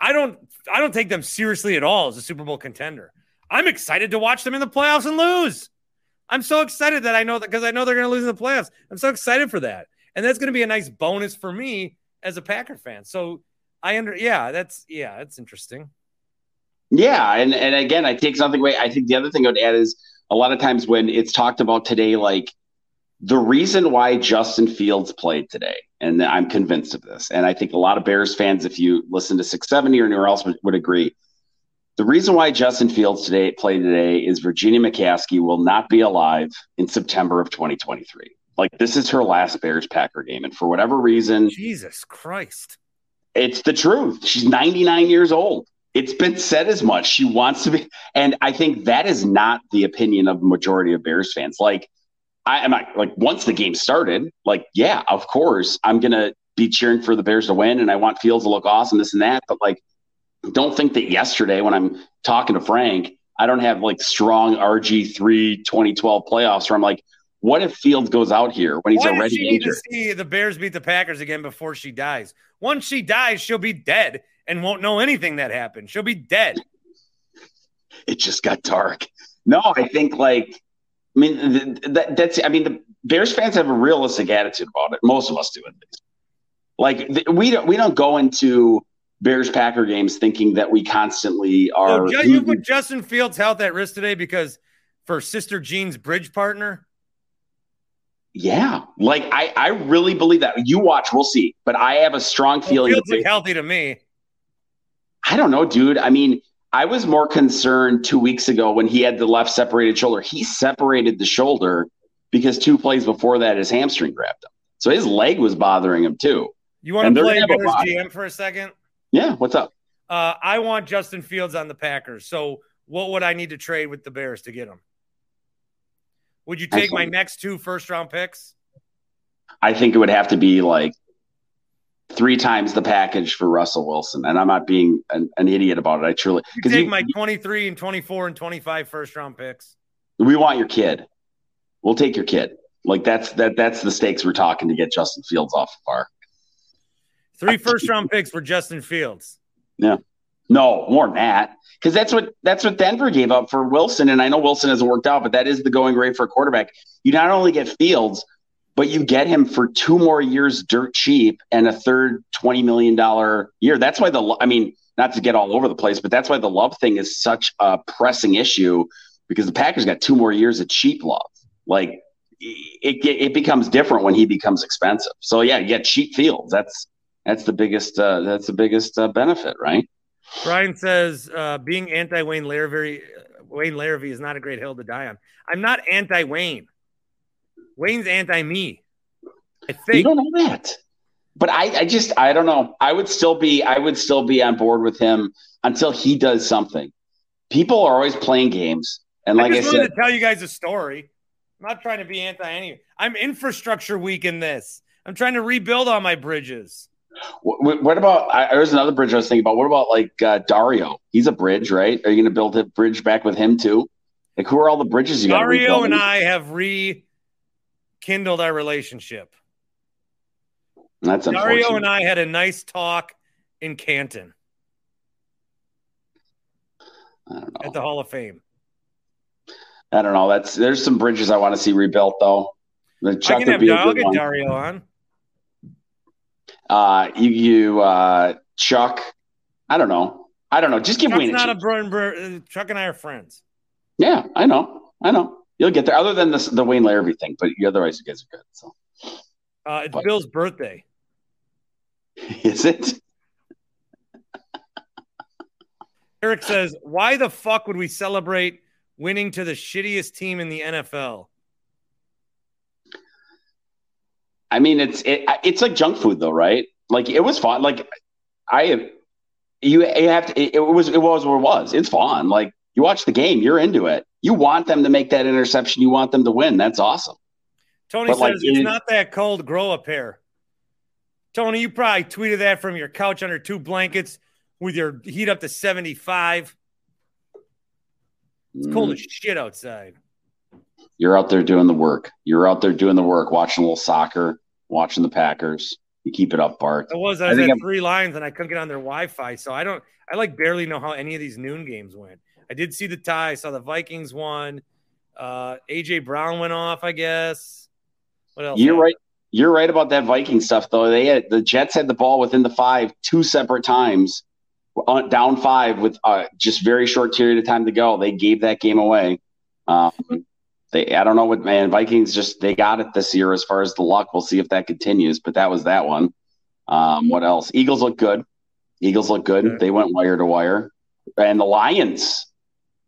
I don't I don't take them seriously at all as a Super Bowl contender. I'm excited to watch them in the playoffs and lose. I'm so excited that I know that because I know they're going to lose in the playoffs. I'm so excited for that. And that's going to be a nice bonus for me as a Packer fan. So I under yeah, that's yeah, that's interesting. Yeah, and and again, I take something away. I think the other thing I would add is a lot of times when it's talked about today, like the reason why Justin Fields played today, and I'm convinced of this, and I think a lot of Bears fans, if you listen to 670 or anywhere else, would, would agree. The reason why Justin Fields today played today is Virginia McCaskey will not be alive in September of 2023. Like this is her last Bears Packer game, and for whatever reason, Jesus Christ, it's the truth. She's 99 years old. It's been said as much. She wants to be, and I think that is not the opinion of the majority of Bears fans. Like I am not like once the game started, like, yeah, of course, I'm gonna be cheering for the Bears to win and I want Fields to look awesome, this and that. But like, don't think that yesterday when I'm talking to Frank, I don't have like strong RG3 2012 playoffs where I'm like, what if Fields goes out here when he's Why already she injured? Need to see the Bears beat the Packers again before she dies. Once she dies, she'll be dead and won't know anything that happened. She'll be dead. It just got dark. No, I think like I mean, that, that's, I mean, the Bears fans have a realistic attitude about it. Most of us do at least. Like we don't, we don't go into Bears Packer games thinking that we constantly are. So, you put Justin Fields' health at risk today because for Sister Jean's bridge partner. Yeah, like I, I really believe that. You watch, we'll see. But I have a strong feeling. Fields healthy to me. I don't know, dude. I mean, I was more concerned two weeks ago when he had the left separated shoulder. He separated the shoulder because two plays before that, his hamstring grabbed him. So his leg was bothering him too. You want to play Bears GM for a second? Yeah. What's up? Uh, I want Justin Fields on the Packers. So what would I need to trade with the Bears to get him? Would you take my next two first round picks? I think it would have to be like three times the package for Russell Wilson. And I'm not being an, an idiot about it. I truly you take you, my 23 and 24 and 25 first round picks. We want your kid. We'll take your kid. Like that's that that's the stakes we're talking to get Justin Fields off the park. Three first round picks for Justin Fields. Yeah. No, more than that. Because that's what that's what Denver gave up for Wilson. And I know Wilson hasn't worked out, but that is the going rate for a quarterback. You not only get Fields, but you get him for two more years dirt cheap and a third $20 million year. That's why the, I mean, not to get all over the place, but that's why the Love thing is such a pressing issue because the Packers got two more years of cheap Love. Like it, it, becomes different when he becomes expensive. So yeah, you get cheap fields. That's, that's the biggest, uh, that's the biggest uh, benefit, right? Brian says, uh, being anti Wayne Larrivee, Wayne Larrivee is not a great hill to die on. I'm not anti Wayne. Wayne's anti me. I think you don't know that, but I, I just I don't know. I would still be I would still be on board with him until he does something. People are always playing games, and like I, just I said, to tell you guys a story. I'm not trying to be anti any. I'm infrastructure weak in this. I'm trying to rebuild all my bridges. What, what about? I, there's another bridge I was thinking about. What about like uh, Dario? He's a bridge, right? Are you going to build a bridge back with him too? Like, who are all the bridges you got? Dario and I have re kindled our relationship. That's Dario and I had a nice talk in Canton at the Hall of Fame. I don't know. That's there's some bridges I want to see rebuilt though. The Chuck I can have I'll get one. Dario on. Uh, you you uh, Chuck. I don't know. I don't know. Just give Chuck's Wayne. Not a, a Chuck and I are friends. Yeah, I know. I know. You'll get there. Other than the the Wayne Larrivee thing, but otherwise you guys are good. So, uh, it's but, Bill's birthday. Is it? Eric says, "Why the fuck would we celebrate winning to the shittiest team in the NFL?" I mean, it's it, it's like junk food, though, right? Like it was fun. Like I, you, you have to. It, it was it was what it was. It's fun. Like you watch the game, you're into it. You want them to make that interception. You want them to win. That's awesome. Tony but says like, it's it, not that cold. Grow a pair. Tony, you probably tweeted that from your couch under two blankets with your heat up to 75. It's cold mm. as shit outside. You're out there doing the work. You're out there doing the work, watching a little soccer, watching the Packers. You keep it up, Bart. I was. I was I at three lines and I couldn't get on their Wi-Fi, so I don't. I like barely know how any of these noon games went. I did see the tie. I saw the Vikings won. Uh, AJ Brown went off, I guess. What else? You're right. You're right about that Viking stuff, though. They had the Jets had the ball within the five two separate times, down five with uh, just very short period of time to go. They gave that game away. Um, they, I don't know what man Vikings just they got it this year as far as the luck. We'll see if that continues, but that was that one. Um, what else? Eagles look good. Eagles look good. They went wire to wire, and the Lions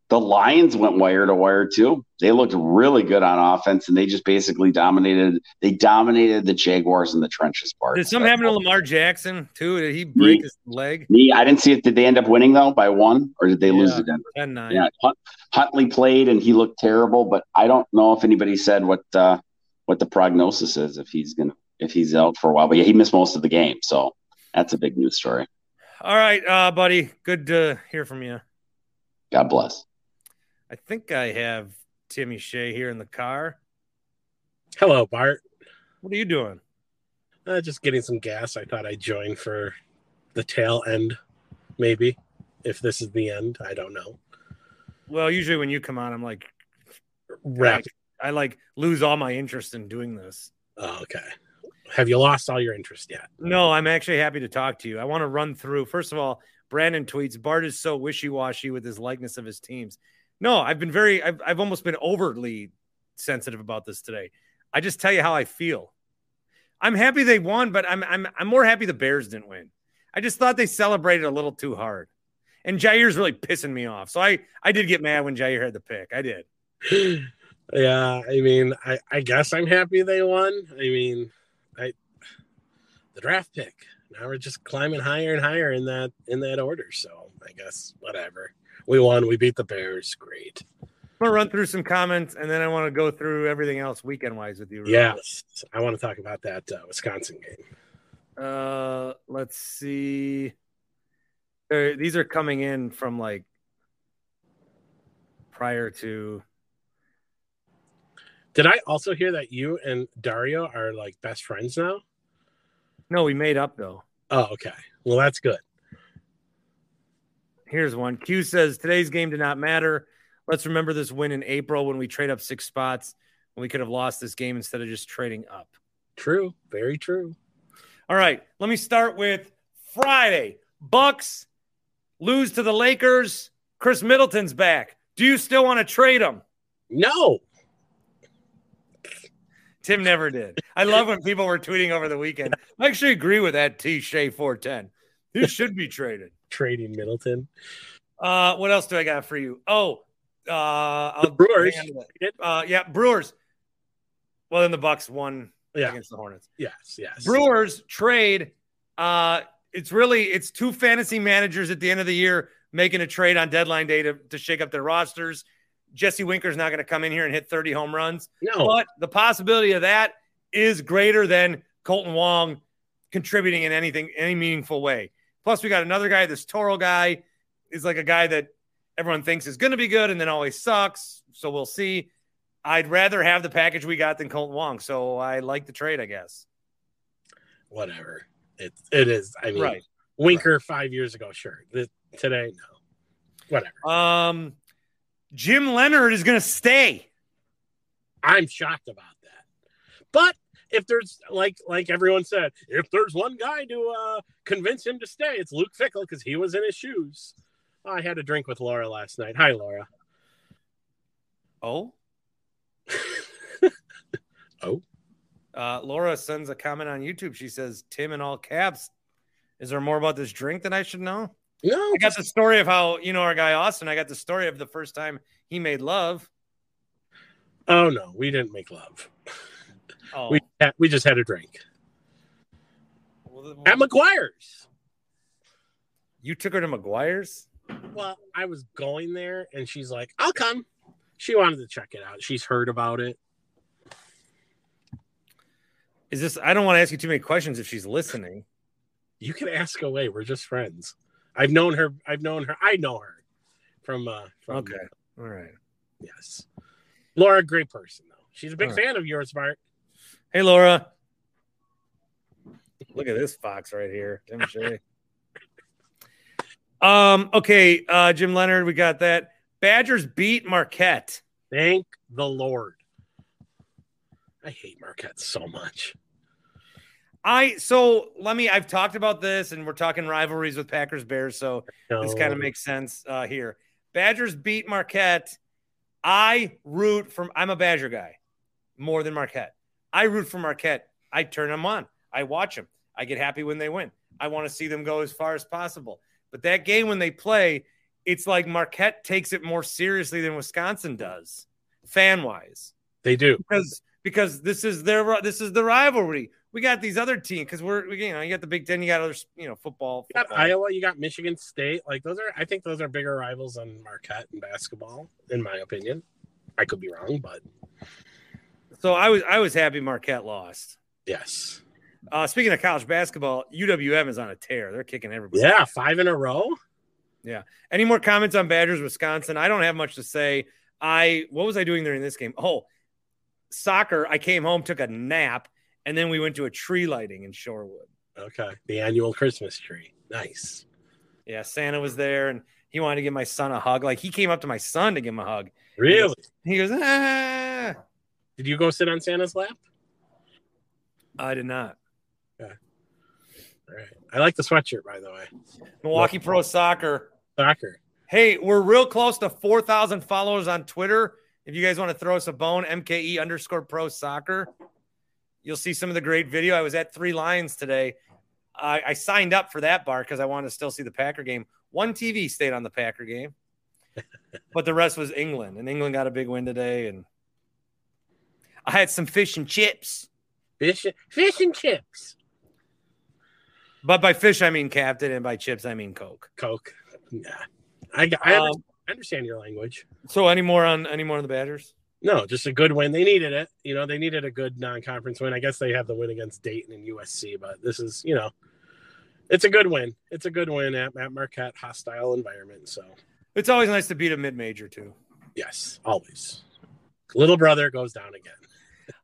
the Lions went wire to wire too. They looked really good on offense, and they just basically dominated. They dominated the Jaguars in the trenches part. Did something happen to Lamar Jackson too? Did he break his leg? Me, I didn't see it. Did they end up winning though by one, or did they yeah, lose to Denver? 10-9. Yeah, Huntley played and he looked terrible, but I don't know if anybody said what uh, what the prognosis is if he's gonna if he's out for a while. But yeah, he missed most of the game, so that's a big news story. All right, uh, buddy. Good to hear from you. God bless. I think I have Timmy Shea here in the car. Hello, Bart. What are you doing? Uh, just getting some gas. I thought I'd join for the tail end, maybe. If this is the end, I don't know. Well, usually when you come on, I'm like, Wrap. I, I like lose all my interest in doing this. Oh, okay. Have you lost all your interest yet? No, I'm actually happy to talk to you. I want to run through. First of all, Brandon tweets Bart is so wishy washy with his likeness of his teams. No, I've been very, I've, I've almost been overly sensitive about this today. I just tell you how I feel. I'm happy they won, but I'm, I'm, I'm more happy the Bears didn't win. I just thought they celebrated a little too hard. And Jaire's really pissing me off. So I, I did get mad when Jair had the pick. I did. Yeah, I mean, I, I guess I'm happy they won. I mean, I the draft pick. Now we're just climbing higher and higher in that in that order. So I guess whatever we won. We beat the Bears. Great. I'm gonna run through some comments and then I want to go through everything else weekend wise with you. real Yes, I want to talk about that uh, Wisconsin game. Uh, let's see. There- these are coming in from like prior to. Did I also hear that you and Dario are like best friends now? No, we made up though. Oh, okay. Well, that's good. Here's one. Q says today's game did not matter. Let's remember this win in April when we trade up six spots when we could have lost this game instead of just trading up. True. Very true. All right, let me start with Friday. Bucks lose to the Lakers. Khris Middleton's back. Do you still want to trade him? No. Tim never did. I love when people were tweeting over the weekend. I actually agree with that T Shay 410. He should be traded. Trading Middleton. Uh, what else do I got for you? Oh, uh, I'll The Brewers. hang on to that. Uh, yeah, Brewers. Well, then the Bucks won Yeah. against the Hornets. Yes. Yes. Brewers trade. Uh, it's really it's two fantasy managers at the end of the year making a trade on deadline day to, to shake up their rosters. Jesse Winker's not going to come in here and hit 30 home runs, No. but the possibility of that is greater than Kolten Wong contributing in anything, any meaningful way. Plus, we got another guy, this Toro guy is like a guy that everyone thinks is going to be good and then always sucks. So we'll see. I'd rather have the package we got than Kolten Wong. So I like the trade, I guess. Whatever. It it is. I mean, Right. Winker five years ago, sure. Th- today, no. Whatever. Um, Jim Leonhard is going to stay. I'm shocked about that. But if there's like like everyone said, if there's one guy to uh, convince him to stay, it's Luke Fickell because he was in his shoes. I had a drink with Laura last night. Hi, Laura. Oh, Oh, uh, Laura sends a comment on YouTube. She says, "Tim in all caps." Is there more about this drink that I should know? no, I got the story of how you know our guy Austin. I got the story of the first time he made love. oh no, we didn't make love. Oh, We had, we just had a drink Well, at McGuire's. you took her to McGuire's. Well, I was going there, and she's like, "I'll come." She wanted to check it out. She's heard about it. Is this? I don't want to ask you too many questions if she's listening. You can ask away. We're just friends. I've known her. I've known her. I know her from. uh from, Okay, all right. Yes. Laura, great person though. She's a big All right. fan of yours, Bart. Hey, Laura. Look at this fox right here, Tim Shea. um. Okay, uh, Jim Leonhard, we got that. Badgers beat Marquette. Thank the Lord. I hate Marquette so much. I so let me. I've talked about this, and we're talking rivalries with Packers Bears, so this kind of makes sense uh, here. Badgers beat Marquette. I root for. I'm a Badger guy more than Marquette. I root for Marquette. I turn them on. I watch them. I get happy when they win. I want to see them go as far as possible. But that game when they play, it's like Marquette takes it more seriously than Wisconsin does, fan wise They do. because because this is their this is the rivalry. We got these other teams because we're you know you got the Big Ten, you got other you know football. You got football. Iowa, you got Michigan State. Like those are I think those are bigger rivals than Marquette in basketball, in my opinion. I could be wrong, but So I was I was happy Marquette lost. yes. Uh, speaking of college basketball, UWM is on a tear. They're kicking everybody. Yeah, five in a row. Yeah. Any more comments on Badgers, Wisconsin? I don't have much to say. I what was I doing during this game? Oh, soccer. I came home, took a nap, and then we went to a tree lighting in Shorewood. Okay. The annual Christmas tree. Nice. Yeah, Santa was there, and he wanted to give my son a hug. Like he came up to my son to give him a hug. Really? He goes, ah. Did you go sit on Santa's lap? I did not. Yeah. All right. I like the sweatshirt, by the way. Milwaukee Pro Soccer. Soccer. Hey, we're real close to 4,000 followers on Twitter. If you guys want to throw us a bone, MKE underscore pro soccer. You'll see some of the great video. I was at Three Lions today. I, I signed up for that bar because I wanted to still see the Packer game. One TV stayed on the Packer game, but the rest was England, and England got a big win today. And I had some fish and chips, Fish, fish and chips. but by fish I mean Captain, and by chips I mean Coke. Coke. Yeah. I I, Um, I understand your language. So any more on any more on the Badgers? No, just a good win. They needed it. You know, they needed a good non-conference win. I guess they have the win against Dayton and USC, but this is, you know, it's a good win. It's a good win at, at Marquette, hostile environment. So It's always nice to beat a mid-major too. yes, always. Little brother goes down again.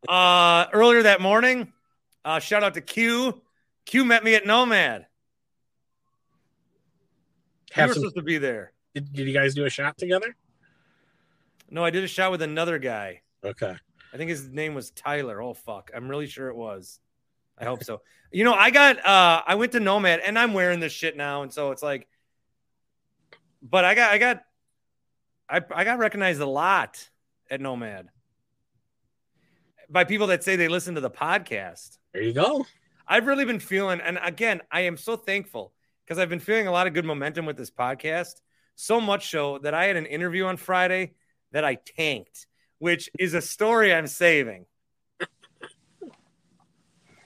Uh, earlier that morning, uh, shout out to Q. Q met me at Nomad. You Have were some, supposed to be there. did, did you guys do a shot together? No, I did a shot with another guy. Okay. I think his name was Tyler. Oh fuck, I'm really sure it was. I hope so. You know, I got uh I went to Nomad and I'm wearing this shit now, and so it's like, but I got I got I I got recognized a lot at Nomad by people that say they listen to the podcast. There you go. I've really been feeling, and again, I am so thankful because I've been feeling a lot of good momentum with this podcast. So much so that I had an interview on Friday that I tanked, which is a story I'm saving.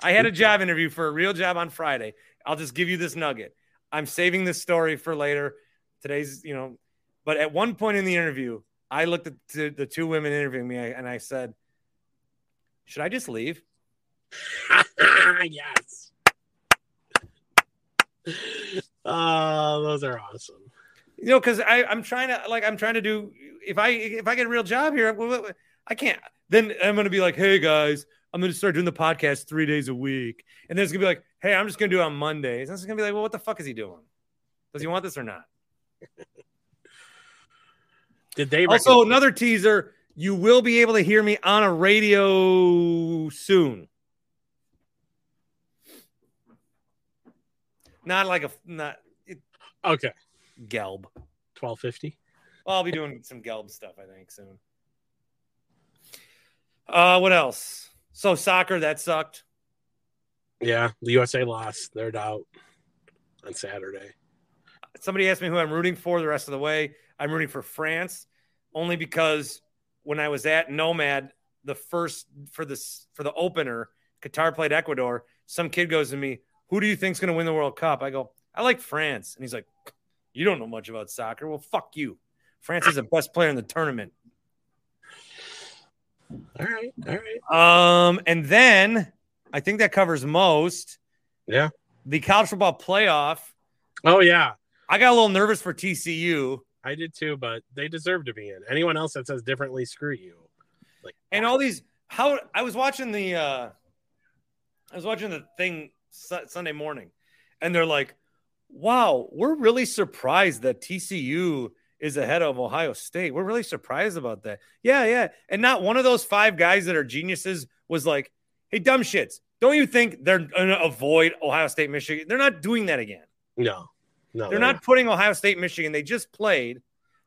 I had a job interview for a real job on Friday. I'll just give you this nugget. I'm saving this story for later. Today's, you know, but at one point in the interview, I looked at the, the two women interviewing me and I said, Should I just leave? yes. Oh, those are awesome. you know because i'm trying to like i'm trying to do if i if i get a real job here i can't then i'm gonna be like hey guys i'm gonna start doing the podcast three days a week and then it's gonna be like hey i'm just gonna do it on mondays and it's gonna be like well what the fuck is he doing does he want this or not Did they also another teaser you will be able to hear me on a radio soon not like a not okay? gelb Twelve fifty. Well, I'll be doing some Gelb stuff, I think, soon. Uh, what else? So soccer that sucked. Yeah, the USA lost. They're out on Saturday. Somebody asked me who I'm rooting for the rest of the way. I'm rooting for France, only because when I was at Nomad, the first for this for the opener, Qatar played Ecuador. Some kid goes to me, "Who do you think's going to win the World Cup?" I go, "I like France," and he's like, "You don't know much about soccer." Well, fuck you. France is the best player in the tournament. All right, all right. Um, and then I think that covers most. Yeah. The college football playoff. Oh yeah, I got a little nervous for TCU I did too, but they deserve to be in. Anyone else that says differently, screw you. Like and all these. How I was watching the, uh I was watching the thing Su- Sunday morning, and they're like, "Wow, we're really surprised that TCU is ahead of Ohio State. We're really surprised about that." Yeah, yeah. And not one of those five guys that are geniuses was like, "Hey, dumb shits, don't you think they're gonna avoid Ohio State, Michigan? They're not doing that again." no, no, They're not putting Ohio State, Michigan. They just played.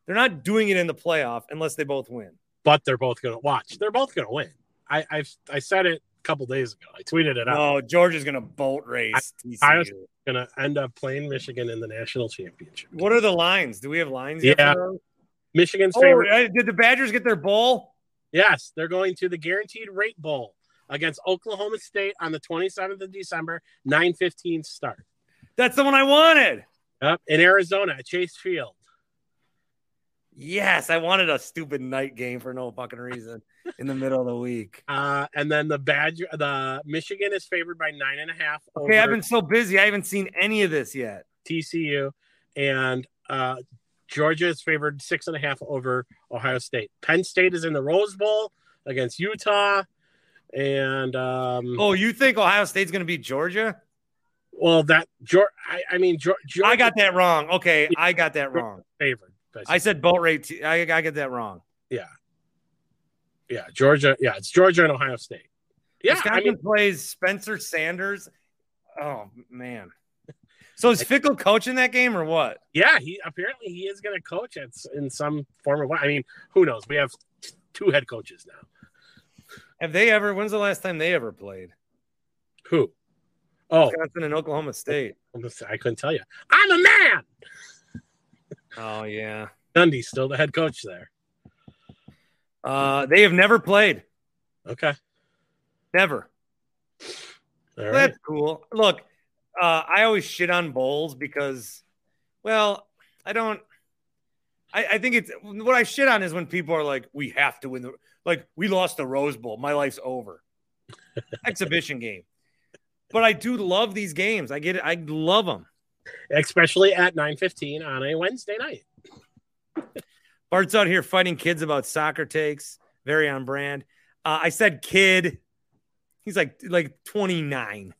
They're not doing it in the playoff unless they both win. But they're both going to watch. They're both going to win. I I've, I said it a couple days ago. I tweeted it out. No, Georgia's going to bolt race. TCU. I was- Going to end up playing Michigan in the national championship. what are the lines? Do we have lines? Yeah. for? Michigan's Oh, favorite. uh, did the Badgers get their bowl? Yes, they're going to the Guaranteed Rate Bowl against Oklahoma State on the 27th of December, 9:15 start. That's the one I wanted. Yep, in Arizona Chase Field. Yes, I wanted a stupid night game for no fucking reason in the middle of the week. Uh, and then the Badger, the Michigan is favored by nine and a half Okay, I've been so busy. I haven't seen any of this yet. TCU, and uh, Georgia is favored six and a half over Ohio State. Penn State is in the Rose Bowl against Utah, and um, Oh, you think Ohio State's going to beat Georgia? Well, that Georgia, I, I mean, Geor- Georgia I got that wrong. Okay, I got that wrong. favored. I said boat rate. T- I, I get that wrong. yeah, Yeah, Georgia, yeah, it's Georgia and Ohio State. Yeah, Wisconsin I mean, plays Spencer Sanders. Oh man. So is Fickell coaching that game or what? yeah, he apparently he is going to coach at in some form of. I mean, who knows? We have t- two head coaches now. Have they ever? When's the last time they ever played? Who? Oh, Wisconsin and Oklahoma State. I couldn't tell you. I'm a man. Oh yeah. Gundy's still the head coach there. Uh, they have never played. Okay, Never. all right. That's cool. Look, uh, I always shit on bowls because, well, I don't. I, I think it's what I shit on is when people are like, we have to win the like we lost the Rose Bowl. My life's over. Exhibition game. But I do love these games. I get it. I love them. Especially at 9:15 on a Wednesday night. Bart's out here fighting kids about soccer takes. Very on brand. Uh, I said kid. He's like like 29.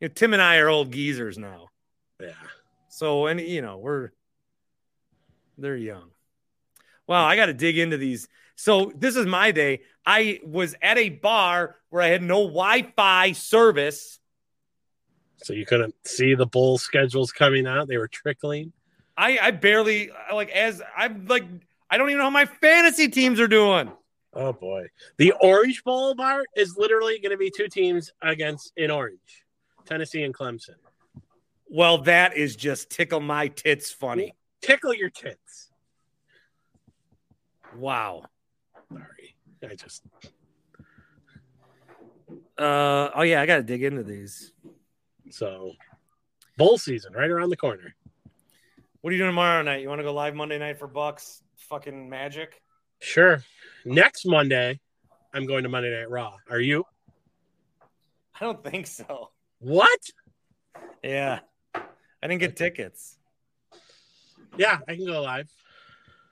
You know, Tim and I are old geezers now. Yeah. So and you know, we're they're young. Wow, I got to dig into these. So this is my day. I was at a bar where I had no Wi-Fi service. So you couldn't see the bowl schedules coming out. They were trickling. I I barely like as I'm like I don't even know how my fantasy teams are doing. Oh boy. The Orange Bowl bar is literally going to be two teams against in orange. Tennessee and Clemson. Well, that is just tickle my tits funny. Tickle your tits. Wow. I just Uh oh yeah, I got to dig into these. so bowl season right around the corner. What are you doing tomorrow night? You want to go live Monday night for Bucks? Fucking magic. Sure. Next Monday, I'm going to Monday Night Raw. Are you? I don't think so. What? Yeah. I didn't get tickets. Yeah, I can go live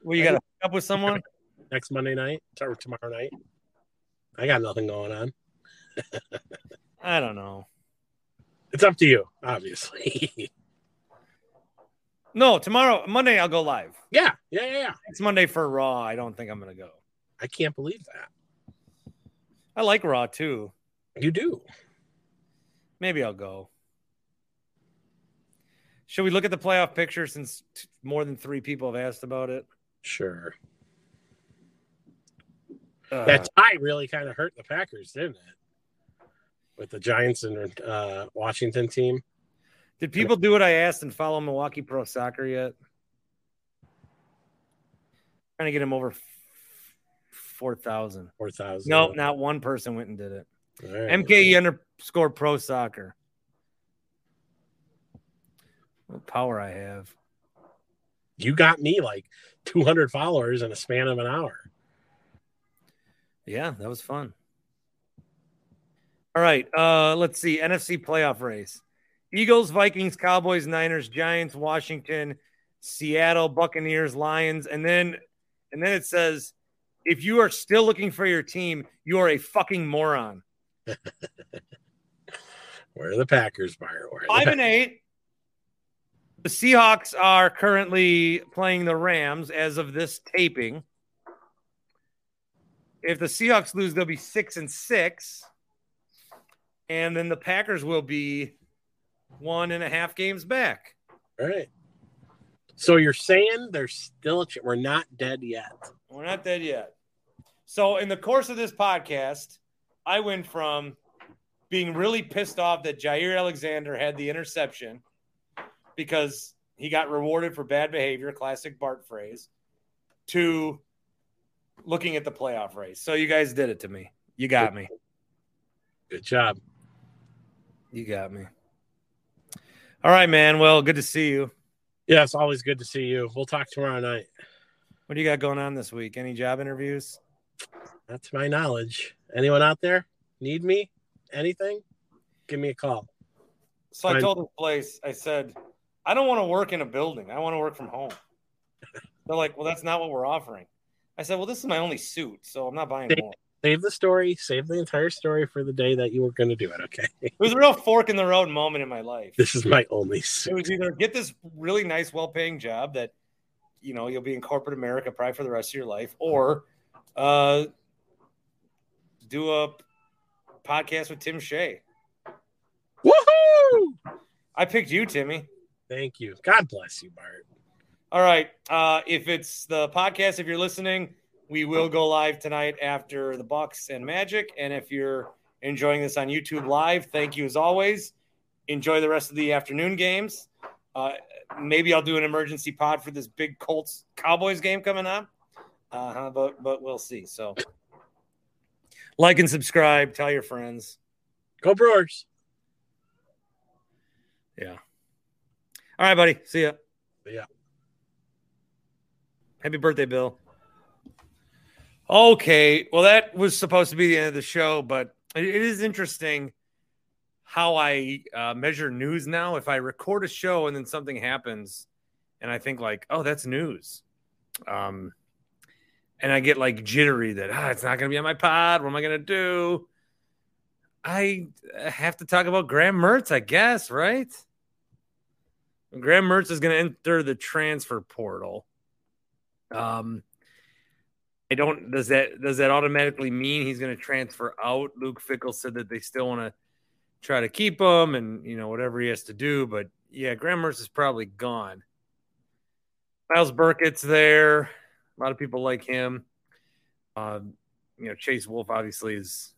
Well, you got to hook up with someone? Next Monday night or tomorrow night. I got nothing going on. I don't know. It's up to you, obviously. No, tomorrow, Monday, I'll go live. yeah, yeah, yeah, yeah. It's Monday for Raw. I don't think I'm going to go. I can't believe that. I like Raw too. You do. Maybe I'll go. Should we look at the playoff picture since t- more than three people have asked about it? Sure. Uh, That tie really kind of hurt the Packers, didn't it? With the Giants and uh, Washington team. did people do what I asked and follow Milwaukee Pro Soccer yet? Trying to get him over f- 4,000. 4,000. No, not one person went and did it. Right. MKE underscore pro soccer. What power I have. You got me like 200 followers in a span of an hour. Yeah, that was fun. All right. Uh, let's see. NFC playoff race. Eagles, Vikings, Cowboys, Niners, Giants, Washington, Seattle, Buccaneers, Lions, and then and then it says if you are still looking for your team, you are a fucking moron. Where are the Packers, Bart? Where Five and eight. The Seahawks are currently playing the Rams as of this taping. If the Seahawks lose, they'll be six and six. And then the Packers will be one and a half games back. All right. So you're saying there's still a ch- we're not dead yet. We're not dead yet. So, in the course of this podcast, I went from being really pissed off that Jaire Alexander had the interception because he got rewarded for bad behavior, classic Bart phrase, to looking at the playoff race. So, you guys did it to me. You got me. Good job. You got me. All right, man. Well, good to see you. Yeah, it's always good to see you. We'll talk tomorrow night. What do you got going on this week? Any job interviews? That's my knowledge. Anyone out there need me? Anything? Give me a call. So I told the place, I said, I don't want to work in a building. I want to work from home. They're like, well, that's not what we're offering. I said, well, this is my only suit, so I'm not buying Thank- more. Save the story. Save the entire story for the day that you were going to do it. Okay. It was a real fork in the road moment in my life. This is my only suit. It was either get this really nice, well paying job that, you know, you'll be in corporate America probably for the rest of your life, or uh, do a podcast with Tim Shea. Woohoo! I picked you, Timmy. Thank you. God bless you, Bart. All right. Uh, if it's the podcast, if you're listening, we will go live tonight after the Bucks and Magic. And if you're enjoying this on YouTube live, thank you as always. Enjoy the rest of the afternoon games. Uh, maybe I'll do an emergency pod for this big Colts Cowboys game coming up. Uh, but but we'll see. So like and subscribe. Tell your friends. Go Brewers. Yeah. All right, buddy. See ya. Yeah. Happy birthday, Bill. Okay, well, that was supposed to be the end of the show, but it is interesting how I uh, measure news now. If I record a show and then something happens, and I think like, oh, that's news, um, and I get like jittery that ah, it's not going to be on my pod. What am I going to do? I have to talk about Graham Mertz, I guess, right? Graham Mertz is going to enter the transfer portal. Um, I don't. Does that does that automatically mean he's going to transfer out? Luke Fickell said that they still want to try to keep him, and you know whatever he has to do. But yeah, Graham is probably gone. Myles Burkett's there. A lot of people like him. Uh, you know, Chase Wolf obviously is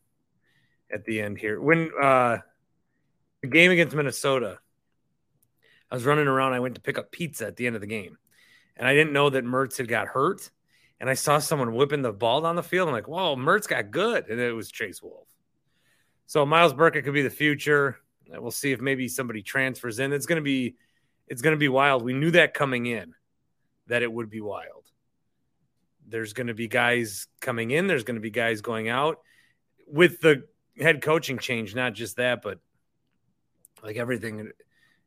at the end here. When uh, the game against Minnesota, I was running around. I went to pick up pizza at the end of the game, and I didn't know that Mertz had got hurt. And I saw someone whipping the ball down the field. I'm like, whoa, Mertz got good. And it was Chase Wolf. So Myles Burkett could be the future. We'll see if maybe somebody transfers in. It's gonna be it's gonna be wild. We knew that coming in, that it would be wild. There's gonna be guys coming in, there's gonna be guys going out with the head coaching change, not just that, but like everything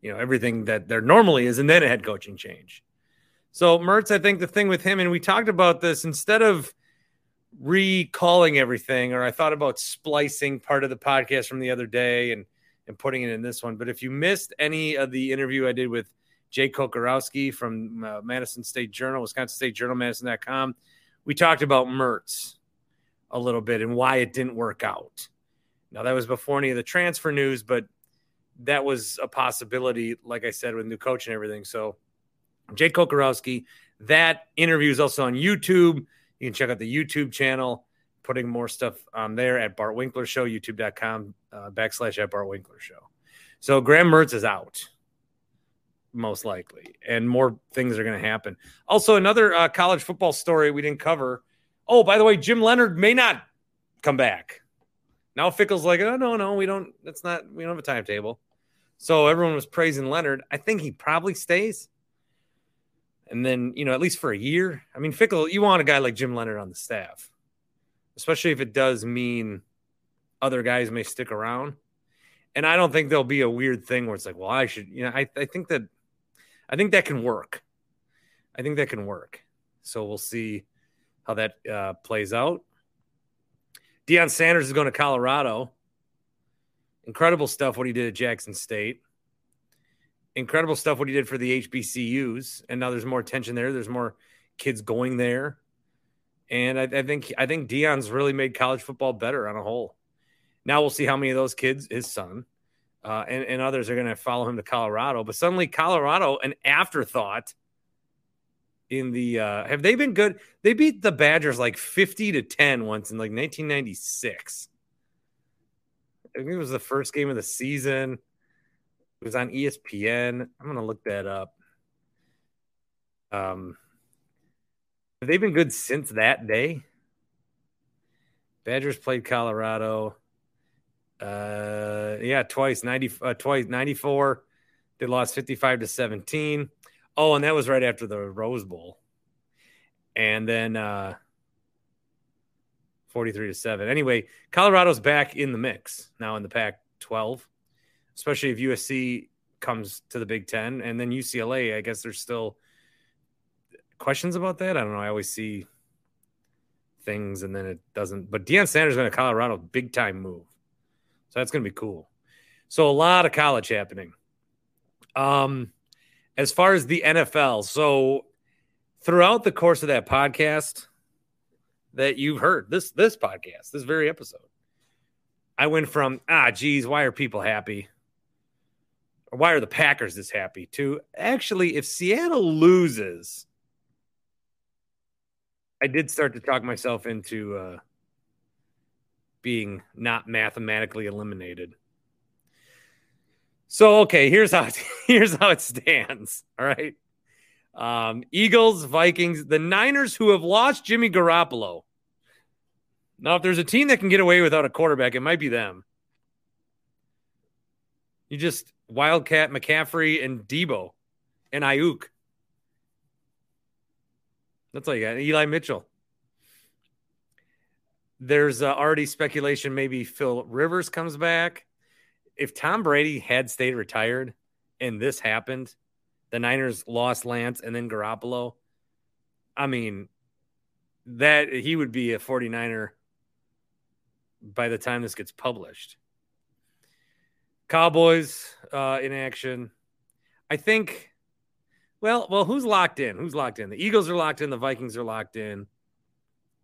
you know, everything that there normally is, and then a head coaching change. So Mertz, I think the thing with him, and we talked about this instead of recalling everything, or I thought about splicing part of the podcast from the other day and and putting it in this one. But if you missed any of the interview I did with Jay Kocorowski from uh, Madison State Journal, Wisconsin State Journal, Madison.com, we talked about Mertz a little bit and why it didn't work out. Now that was before any of the transfer news, but that was a possibility, like I said, with new coach and everything. So, Jay Kocorowski, that interview is also on YouTube. You can check out the YouTube channel, putting more stuff on there at Bart Winkler Show, youtube.com uh, backslash at Bart Winkler Show. So, Graham Mertz is out, most likely, and more things are going to happen. Also, another uh, college football story we didn't cover. Oh, by the way, Jim Leonhard may not come back. Now Fickell's like, oh no, no, we don't. That's not. We don't have a timetable. So everyone was praising Leonhard. I think he probably stays. And then, you know, at least for a year. I mean, Fickell, you want a guy like Jim Leonhard on the staff, especially if it does mean other guys may stick around. And I don't think there'll be a weird thing where it's like, well, I should, you know, I, I think that, I think that can work. I think that can work. So we'll see how that uh, plays out. Deion Sanders is going to Colorado. Incredible stuff what he did at Jackson State. Incredible stuff what he did for the HBCUs. And now there's more attention there. There's more kids going there. And I, I think I think Deion's really made college football better on a whole. Now we'll see how many of those kids, his son, uh, and, and others are going to follow him to Colorado. But suddenly, Colorado, an afterthought in the uh, have they been good? They beat the Badgers like 50 to 10 once in like 1996. I think it was the first game of the season. It was on ESPN. I'm gonna look that up. Um, have they been good since that day? Badgers played Colorado. Uh, yeah, twice. Ninety, uh, twice. Ninety-four. They lost fifty-five to seventeen. Oh, and that was right after the Rose Bowl. And then uh, 43 to 7. Anyway, Colorado's back in the mix now in the Pac 12, especially if USC comes to the Big Ten. And then UCLA, I guess there's still questions about that. I don't know. I always see things and then it doesn't. But Deion Sanders going to Colorado, big time move. So that's going to be cool. So a lot of college happening. Um, as far as the NFL, so throughout the course of that podcast, that you've heard this this podcast, this very episode. I went from ah, geez, why are people happy? Or why are the Packers this happy? To actually, if Seattle loses, I did start to talk myself into uh, being not mathematically eliminated. So okay, here's how here's how it stands. All right. Um, Eagles, Vikings, the Niners who have lost Jimmy Garoppolo. Now, if there's a team that can get away without a quarterback, it might be them. You just Wildcat McCaffrey and Deebo and Aiyuk. That's all you got. Eli Mitchell. There's uh, already speculation maybe Phil Rivers comes back. If Tom Brady had stayed retired and this happened, the Niners lost Lance and then Garoppolo. I mean, that he would be a 49er by the time this gets published. Cowboys uh, in action. I think. Well, well, who's locked in? Who's locked in? The Eagles are locked in. The Vikings are locked in.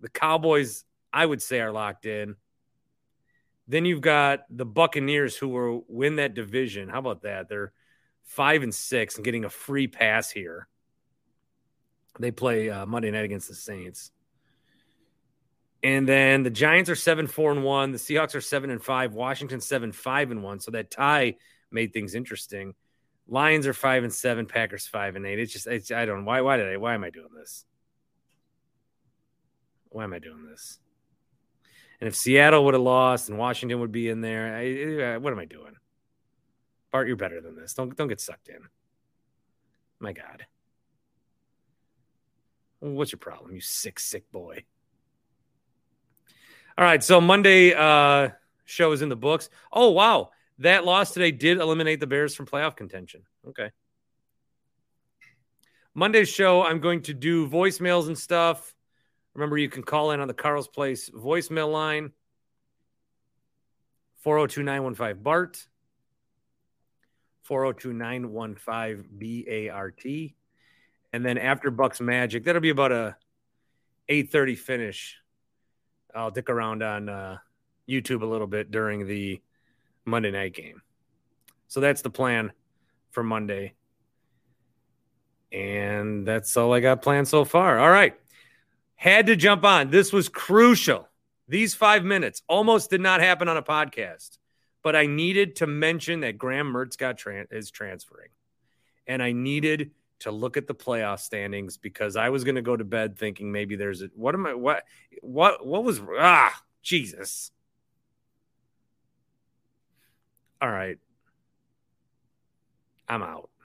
The Cowboys, I would say, are locked in. Then you've got the Buccaneers who will win that division. How about that? They're five and six and getting a free pass here. They play uh, Monday night against the Saints. And then the Giants are seven, four, and one. The Seahawks are seven and five. Washington seven, five, and one. So that tie made things interesting. Lions are five and seven. Packers five and eight. It's just it's, I don't why. Why did I? Why am I doing this? Why am I doing this? And if Seattle would have lost and Washington would be in there, I, I, what am I doing? Bart, you're better than this. Don't don't get sucked in. My God. What's your problem, you sick, sick boy? All right, so Monday uh, show is in the books. Oh wow, that loss today did eliminate the Bears from playoff contention. Okay. Monday's show, I'm going to do voicemails and stuff. Remember, you can call in on the Carl's Place voicemail line 402 915 BART, 402 915 BART. And then after Bucks Magic, that'll be about a 8:30 finish I'll dick around on uh, YouTube a little bit during the Monday night game. So that's the plan for Monday. And that's all I got planned so far. All right. Had to jump on. This was crucial. These five minutes almost did not happen on a podcast, but I needed to mention that Graham Mertz got is transferring. And I needed to look at the playoff standings because I was going to go to bed thinking maybe there's a what am I what what what was ah Jesus. All right. I'm out.